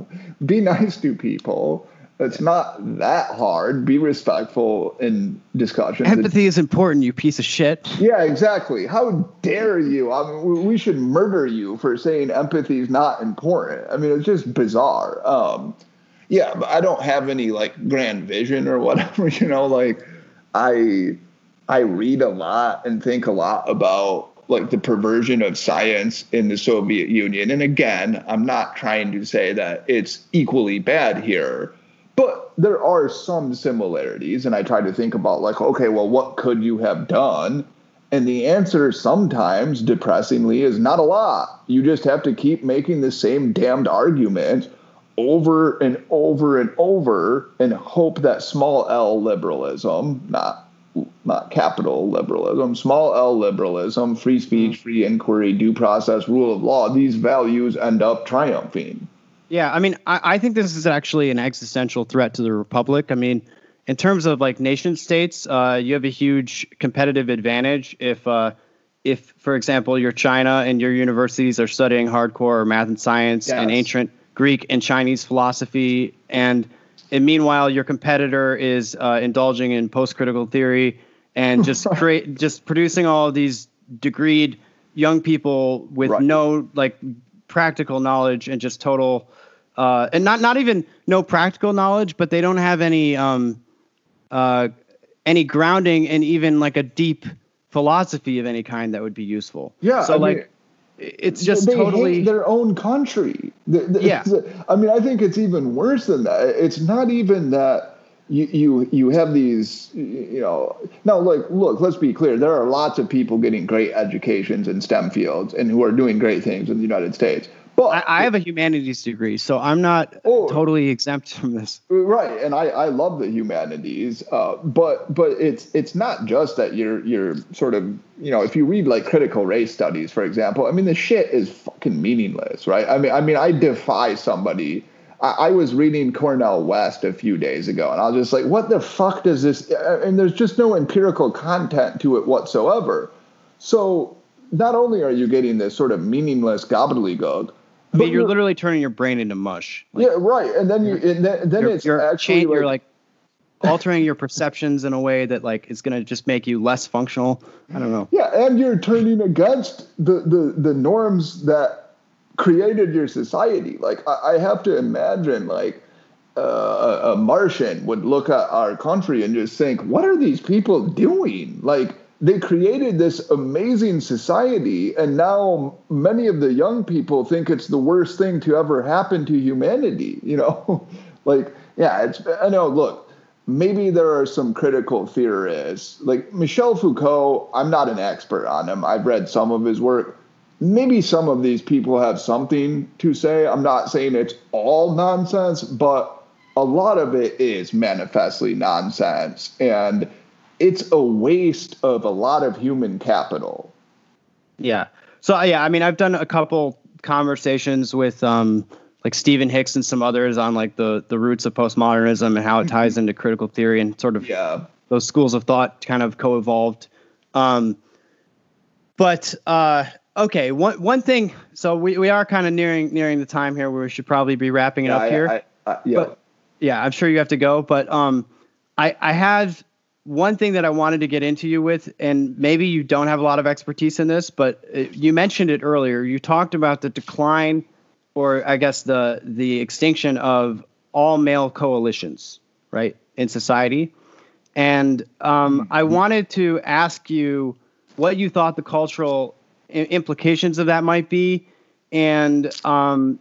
Speaker 2: be nice to people. It's not that hard. Be respectful in discussions.
Speaker 3: Empathy is important, you piece of shit.
Speaker 2: Yeah, exactly. How dare you? I mean, we should murder you for saying empathy is not important. I mean, it's just bizarre. Um, yeah, but I don't have any like grand vision or whatever, <laughs> you know, like I I read a lot and think a lot about like the perversion of science in the Soviet Union. And again, I'm not trying to say that it's equally bad here, but there are some similarities. And I try to think about like, okay, well, what could you have done? And the answer sometimes, depressingly, is not a lot. You just have to keep making the same damned argument over and over and over and hope that small L liberalism, not not capital liberalism, small L liberalism, free speech, mm. free inquiry, due process, rule of law, these values end up triumphing.
Speaker 3: Yeah, I mean, I, I think this is actually an existential threat to the republic. I mean, in terms of like nation states, uh, you have a huge competitive advantage if, uh, if for example, you're China and your universities are studying hardcore math and science yes. and ancient Greek and Chinese philosophy, and, and meanwhile your competitor is uh, indulging in post-critical theory and just <laughs> create just producing all these degreed young people with right. no like practical knowledge and just total uh, and not not even no practical knowledge, but they don't have any um, uh, any grounding in even like a deep philosophy of any kind that would be useful.
Speaker 2: Yeah.
Speaker 3: So I like. Mean, it's just they totally
Speaker 2: their own country.
Speaker 3: Yeah. <laughs>
Speaker 2: I mean, I think it's even worse than that. It's not even that you you you have these you know now like look let's be clear there are lots of people getting great educations in STEM fields and who are doing great things in the United States.
Speaker 3: But I, I have a humanities degree, so I'm not oh, totally exempt from this.
Speaker 2: Right, and I, I love the humanities, uh, but but it's it's not just that you're you're sort of you know if you read like critical race studies, for example, I mean the shit is fucking meaningless, right? I mean I mean I defy somebody. I, I was reading Cornel West a few days ago, and I was just like, what the fuck does this? And there's just no empirical content to it whatsoever. So not only are you getting this sort of meaningless gobbledygook
Speaker 3: I mean, you're, you're, literally turning your brain into mush.
Speaker 2: Like, yeah, right. And then you, and then, then
Speaker 3: you're,
Speaker 2: it's
Speaker 3: you're
Speaker 2: actually
Speaker 3: like, you're like altering your perceptions in a way that like is going to just make you less functional. I don't know.
Speaker 2: Yeah, and you're turning against the the the norms that created your society. Like I, I have to imagine like. Uh, a Martian would look at our country and just think, "What are these people doing?" Like, they created this amazing society and now many of the young people think it's the worst thing to ever happen to humanity you know? <laughs> Like yeah it's i know look maybe there are some critical theorists like michel foucault i'm not an expert on him i've read some of his work. Maybe some of these people have something to say i'm not saying it's all nonsense but a lot of it is manifestly nonsense and it's a waste of a lot of human capital.
Speaker 3: Yeah. So yeah, I mean, I've done a couple conversations with um, like Stephen Hicks and some others on like the the roots of postmodernism and how it mm-hmm. ties into critical theory and sort of
Speaker 2: yeah.
Speaker 3: those schools of thought kind of co-evolved. Um, but uh, okay, one one thing. So we, we are kind of nearing nearing the time here where we should probably be wrapping it yeah, up I, here.
Speaker 2: I, I, yeah.
Speaker 3: But, yeah, I'm sure you have to go, but um, I I have one thing that I wanted to get into you with, and maybe you don't have a lot of expertise in this, but uh, you mentioned it earlier. You talked about the decline, or I guess the the extinction of all male coalitions, right, in society. And um, I mm-hmm. wanted to ask you what you thought the cultural implications of that might be, and um,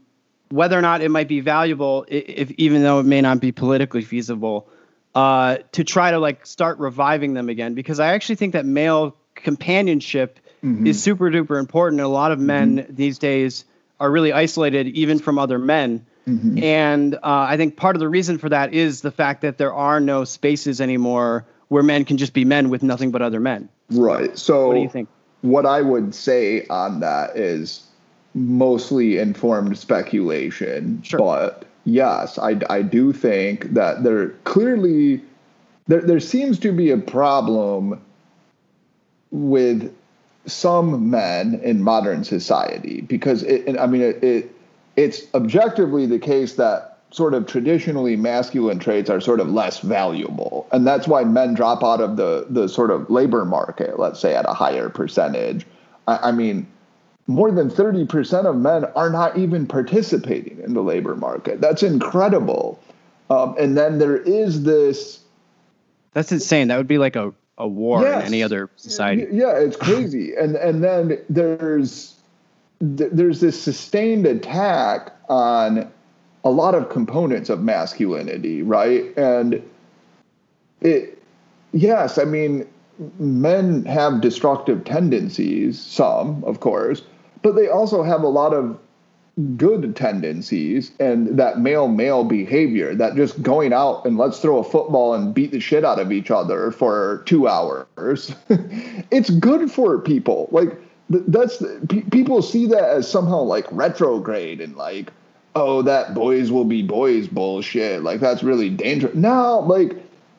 Speaker 3: whether or not it might be valuable, if even though it may not be politically feasible, uh, to try to like start reviving them again. Because I actually think that male companionship mm-hmm. is super duper important. And a lot of men mm-hmm. these days are really isolated, even from other men. Mm-hmm. And uh, I think part of the reason for that is the fact that there are no spaces anymore where men can just be men with nothing but other men.
Speaker 2: Right. So,
Speaker 3: what do you think?
Speaker 2: What I would say on that is mostly informed speculation. Sure. But yes, I, I do think that there clearly there, there seems to be a problem with some men in modern society because it, I mean it, it it's objectively the case that sort of traditionally masculine traits are sort of less valuable. And that's why men drop out of the the sort of labor market let's say at a higher percentage. I, I mean more than 30% of men are not even participating in the labor market. That's incredible. Um, and then there is this.
Speaker 3: That's insane. That would be like a, a war yes. in any other society.
Speaker 2: Yeah, it's crazy. <sighs> and and then there's there's this sustained attack on a lot of components of masculinity, right? And it, yes, I mean, men have destructive tendencies, some, of course, but they also have a lot of good tendencies and that male male behavior that just going out and let's throw a football and beat the shit out of each other for two hours <laughs> it's good for people. Like that's people see that as somehow like retrograde and like oh that boys will be boys bullshit. Like that's really dangerous. No like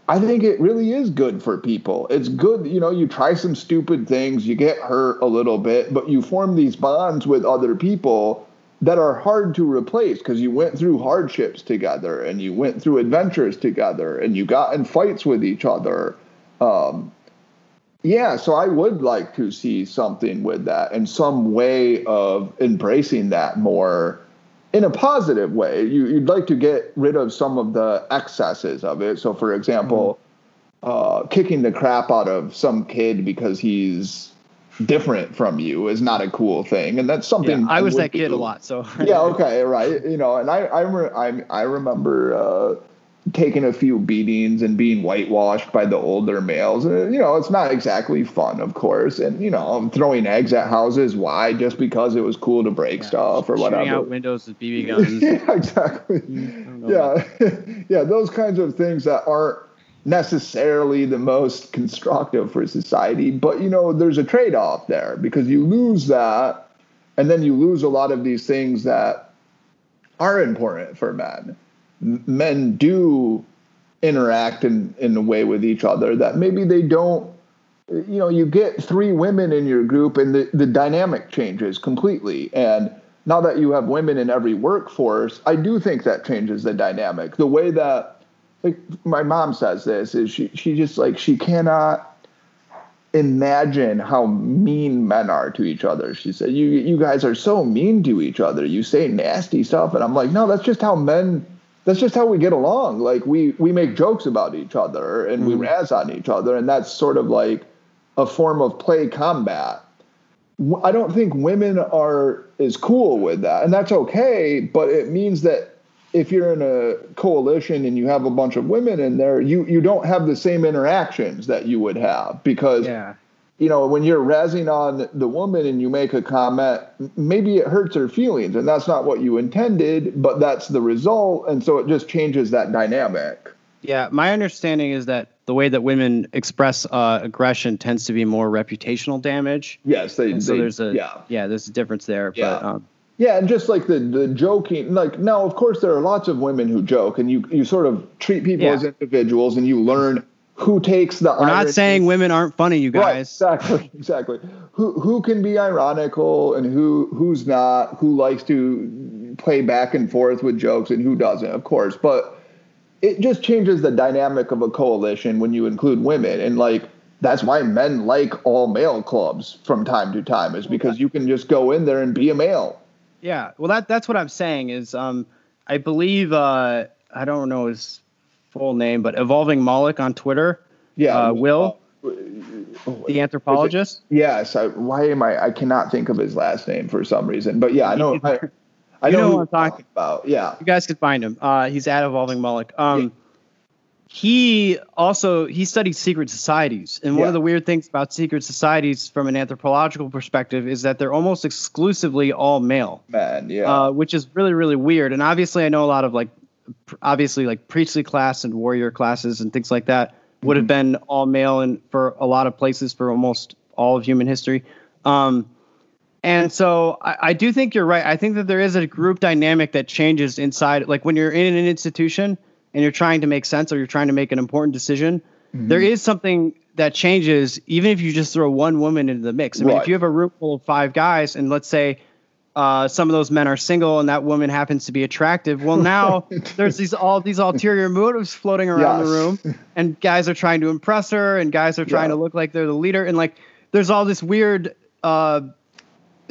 Speaker 2: I think it really is good for people. It's good, you know, you try some stupid things, you get hurt a little bit, but you form these bonds with other people that are hard to replace because you went through hardships together and you went through adventures together and you got in fights with each other. Um, yeah, so I would like to see something with that and some way of embracing that more in a positive way. You, would like to get rid of some of the excesses of it. So, for example, mm-hmm. uh, kicking the crap out of some kid because he's different from you is not a cool thing, and that's something.
Speaker 3: Yeah, I was that kid do. a lot, so
Speaker 2: yeah, okay, right. You know, and I I re- I, I remember uh, taking a few beatings and being whitewashed by the older males. Uh, you know, it's not exactly fun, of course. And you know, throwing eggs at houses. Why? Just because it was cool to break yeah, stuff or
Speaker 3: shooting
Speaker 2: whatever.
Speaker 3: Shooting out windows with BB <laughs> guns.
Speaker 2: yeah, exactly. Yeah, <laughs> yeah, those kinds of things that aren't necessarily the most constructive for society. But you know, there's a trade-off there because you lose that, and then you lose a lot of these things that are important for men men do interact in, in a way with each other that maybe they don't you know you get three women in your group and the, the dynamic changes completely. And now that you have women in every workforce i do think that changes the dynamic. The way that like my mom says this is she she just like she cannot imagine how mean men are to each other. She said you you guys are so mean to each other. You say nasty stuff. And i'm like no that's just how men that's just how we get along. Like we we make jokes about each other and mm-hmm. we razz on each other, and that's sort of like a form of play combat. I don't think women are as cool with that, and that's okay. But it means that if you're in a coalition and you have a bunch of women in there, you you don't have the same interactions that you would have because
Speaker 3: yeah
Speaker 2: you know, when you're razzing on the woman and you make a comment, maybe it hurts her feelings, and that's not what you intended, but that's the result, and so it just changes that dynamic.
Speaker 3: Yeah, my understanding is that the way that women express uh, aggression tends to be more reputational damage.
Speaker 2: Yes, they.
Speaker 3: And so
Speaker 2: they,
Speaker 3: there's a yeah. yeah, there's a difference there. Yeah. But, um,
Speaker 2: yeah, and just like the the joking, like now, of course, there are lots of women who joke, and you you sort of treat people yeah. as individuals, and you learn who takes the
Speaker 3: We're irony. not saying women aren't funny, you guys. Right,
Speaker 2: exactly, <laughs> exactly. Who who can be ironical and who who's not, who likes to play back and forth with jokes and who doesn't, of course. But it just changes the dynamic of a coalition when you include women and like that's why men like all male clubs from time to time is because you can just go in there and be a male.
Speaker 3: Yeah, well, that that's what I'm saying is, um, I believe uh, I don't know his full name, but Evolving Moloch on Twitter.
Speaker 2: Yeah,
Speaker 3: uh, Will, the anthropologist.
Speaker 2: Yes. I, why am I? I cannot think of his last name for some reason. But yeah, I know. I, I
Speaker 3: You
Speaker 2: know,
Speaker 3: know
Speaker 2: who
Speaker 3: what I'm talking
Speaker 2: about. Yeah.
Speaker 3: You guys can find him. Uh, he's at Evolving Moloch. Um, He also he studied secret societies, and one
Speaker 2: Yeah.
Speaker 3: of the weird things about secret societies, from an anthropological perspective, is that they're almost exclusively all male.
Speaker 2: Man. Yeah.
Speaker 3: uh, which is really really weird. And obviously, I know a lot of like, obviously like priestly class and warrior classes and things like that would have been all male and for a lot of places for almost all of human history. Um, and so I, I do think you're right. I think that there is a group dynamic that changes inside. Like when you're in an institution and you're trying to make sense or you're trying to make an important decision, there is something that changes even if you just throw one woman into the mix. I mean,
Speaker 2: Right.
Speaker 3: if you have a room full of five guys and let's say uh, some of those men are single and that woman happens to be attractive, well now <laughs> there's these all these ulterior motives floating around the room, <laughs> and guys are trying to impress her, and guys are trying
Speaker 2: Yeah.
Speaker 3: to look like they're the leader, and like there's all this weird uh,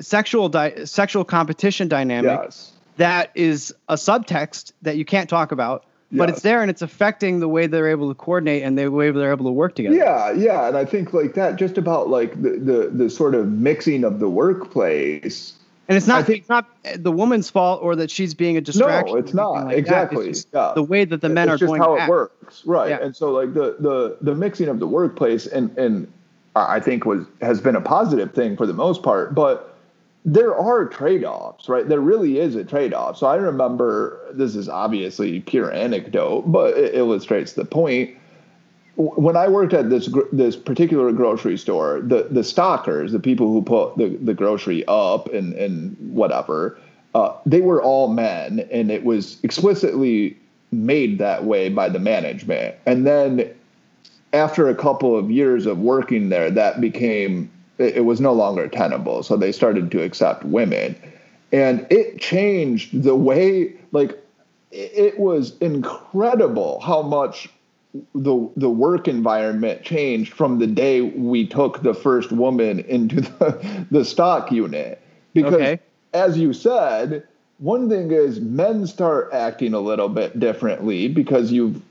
Speaker 3: sexual di- sexual competition dynamic
Speaker 2: yes.
Speaker 3: that is a subtext that you can't talk about, but
Speaker 2: Yes.
Speaker 3: it's there and it's affecting the way they're able to coordinate and the way they're able to work together.
Speaker 2: Yeah, yeah, and I think like that, just about like the the, the sort of mixing of the workplace.
Speaker 3: And it's not
Speaker 2: think-
Speaker 3: it's not the woman's fault or that she's being a distraction. No, it's
Speaker 2: not.
Speaker 3: like that. It's
Speaker 2: Exactly. Yeah.
Speaker 3: The way that the men
Speaker 2: it's
Speaker 3: are
Speaker 2: just
Speaker 3: going
Speaker 2: how
Speaker 3: to
Speaker 2: it
Speaker 3: act.
Speaker 2: works, right?
Speaker 3: Yeah.
Speaker 2: And so like the the the mixing of the workplace and and I think was has been a positive thing for the most part, but there are trade-offs, right? There really is a trade-off. So I remember this is obviously pure anecdote, but it illustrates the point. When I worked at this this particular grocery store, the the stockers, the people who put the, the grocery up and and whatever, uh, they were all men, and it was explicitly made that way by the management. And then after a couple of years of working there, that became it, it was no longer tenable. So they started to accept women, and it changed the way like it was incredible how much the the work environment changed from the day we took the first woman into the <laughs> the stock unit because
Speaker 3: Okay.
Speaker 2: as you said one thing is men start acting a little bit differently because you've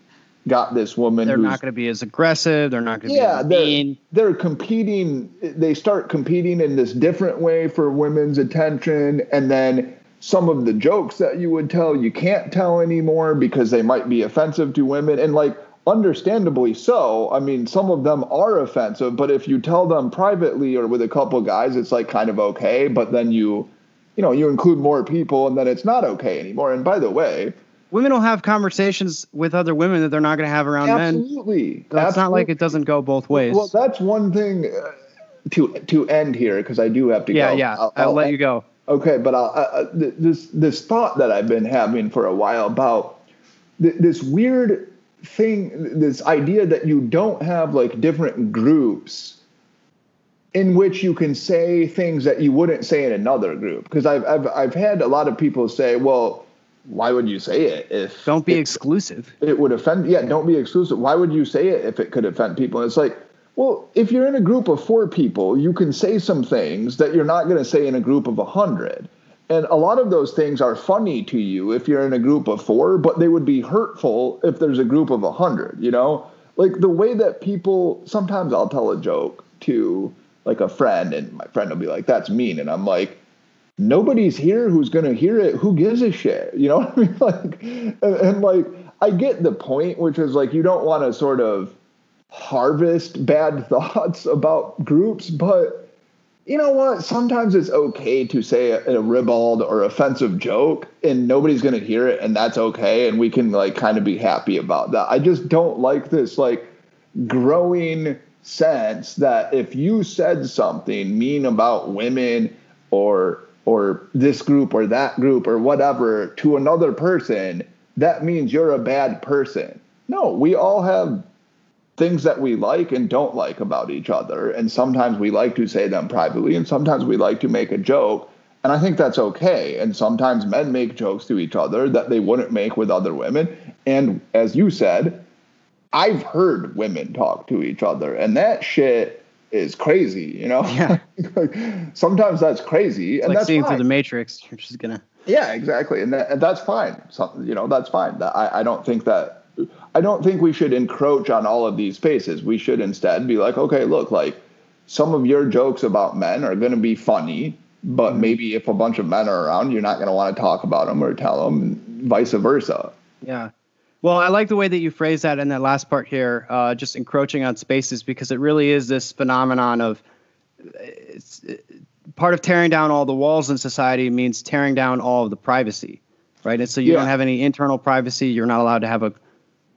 Speaker 2: got this woman
Speaker 3: They're
Speaker 2: who's
Speaker 3: not going to be as aggressive. They're not going to
Speaker 2: yeah
Speaker 3: be
Speaker 2: they're,
Speaker 3: mean.
Speaker 2: they're competing they start competing in this different way for women's attention and then some of the jokes that you would tell you can't tell anymore because they might be offensive to women and like understandably so i mean some of them are offensive but if you tell them privately or with a couple guys it's like kind of okay but then you you know you include more people and then it's not okay anymore and by the way
Speaker 3: Women will have conversations with other women that they're not going to have around men.
Speaker 2: absolutely
Speaker 3: So it's not like it doesn't go both ways.
Speaker 2: Well, that's one thing uh, to to end here because I do have to
Speaker 3: yeah,
Speaker 2: go.
Speaker 3: yeah. I'll, let you go.
Speaker 2: Okay, but I'll, uh, uh, this this thought that I've been having for a while about th- this weird thing, this idea that you don't have like different groups in which you can say things that you wouldn't say in another group. Because I've, I've I've had a lot of people say, well, why would you say it if
Speaker 3: Don't be
Speaker 2: if-
Speaker 3: exclusive.
Speaker 2: it would offend yeah don't be exclusive why would you say it if it could offend people and it's like well if you're in a group of four people you can say some things that you're not going to say in a group of a hundred and a lot of those things are funny to you if you're in a group of four but they would be hurtful if there's a group of a hundred you know like the way that people sometimes i'll tell a joke to like a friend and my friend will be like that's mean and i'm like nobody's here who's to hear it. Who gives a shit? <laughs> You know what I mean? Like, and, and like, I get the point, which is like, you don't want to sort of harvest bad <laughs> thoughts about groups, but you know what? Sometimes it's okay to say a, a ribald or offensive joke and nobody's going to hear it and that's okay. And we can like kind of be happy about that. I just don't like this like growing sense that if you said something mean about women or or this group or that group or whatever to another person, that means you're a bad person. No, we all have things that we like and don't like about each other. And sometimes we like to say them privately, and sometimes we like to make a joke. And I think that's okay. And sometimes men make jokes to each other that they wouldn't make with other women. And as you said, I've heard women talk to each other, and that shit is crazy, you know?
Speaker 3: Yeah. <laughs>
Speaker 2: sometimes that's crazy.
Speaker 3: It's
Speaker 2: and
Speaker 3: like
Speaker 2: that's
Speaker 3: seeing
Speaker 2: fine.
Speaker 3: through the matrix. You're just gonna
Speaker 2: Yeah, exactly, and, that, and that's fine. So, you know, that's fine. That- I, I don't think that I don't think we should encroach on all of these spaces. We should instead be like, okay, look, like some of your jokes about men are going to be funny, but maybe if a bunch of men are around, you're not going to want to talk about them or tell them, vice versa.
Speaker 3: Yeah. Well, I like the way that you phrase that in that last part here, uh, just encroaching on spaces, because it really is this phenomenon of it's it, part of tearing down all the walls in society means tearing down all of the privacy, right? And so you
Speaker 2: Yeah.
Speaker 3: don't have any internal privacy. You're not allowed to have a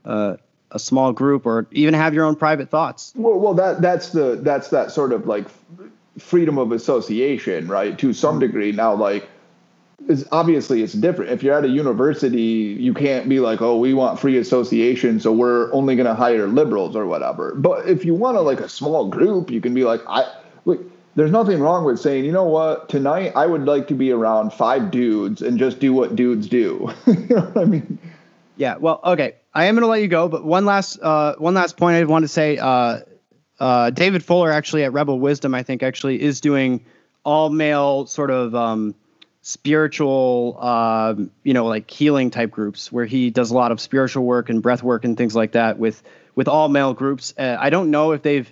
Speaker 3: a, a small group or even have your own private thoughts.
Speaker 2: Well, well, that that's the that's that sort of like freedom of association, right? To some mm-hmm. degree. Now, like, is obviously it's different. If you're at a university, you can't be like, oh, we want free association, so we're only going to hire liberals or whatever. But if you want to like a small group, you can be like, I look. There's nothing wrong with saying, you know what, tonight I would like to be around five dudes and just do what dudes do. <laughs> you know what I mean?
Speaker 3: Yeah. Well, okay. I am going to let you go, but one last uh, one last point I want to say. Uh, uh, David Fuller actually at Rebel Wisdom, I think, actually is doing all male sort of um, spiritual, um, you know, like healing type groups where he does a lot of spiritual work and breath work and things like that with with all male groups. Uh, I don't know if they've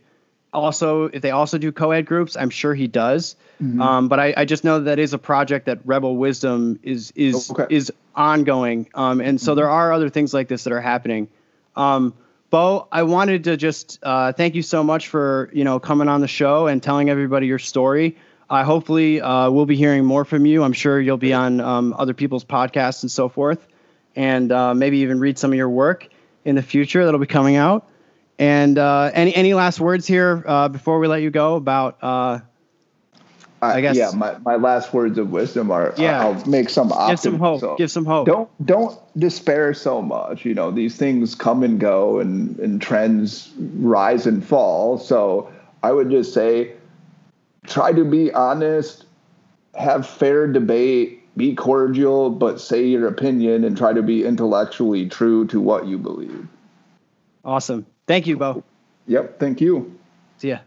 Speaker 3: also if they also do co-ed groups. I'm sure he does, um, but I, I just know that is a project that Rebel Wisdom is is
Speaker 2: Okay.
Speaker 3: is ongoing, um, and so there are other things like this that are happening. Um, Bo, I wanted to just uh, thank you so much for you know coming on the show and telling everybody your story. Uh, hopefully, uh, we'll be hearing more from you. I'm sure you'll be on um, other people's podcasts and so forth, and uh, maybe even read some of your work in the future that'll be coming out. And uh, any any last words here uh, before we let you go about? Uh, I guess-
Speaker 2: yeah. My, my last words of wisdom are
Speaker 3: Yeah.
Speaker 2: I'll make some optimism.
Speaker 3: give some hope.
Speaker 2: So
Speaker 3: Give some hope.
Speaker 2: don't don't despair so much. You know these things come and go, and and trends rise and fall. So I would just say, try to be honest, have fair debate, be cordial, but say your opinion, and try to be intellectually true to what you believe.
Speaker 3: Awesome. Thank you, Bo.
Speaker 2: Yep. Thank you.
Speaker 3: See ya.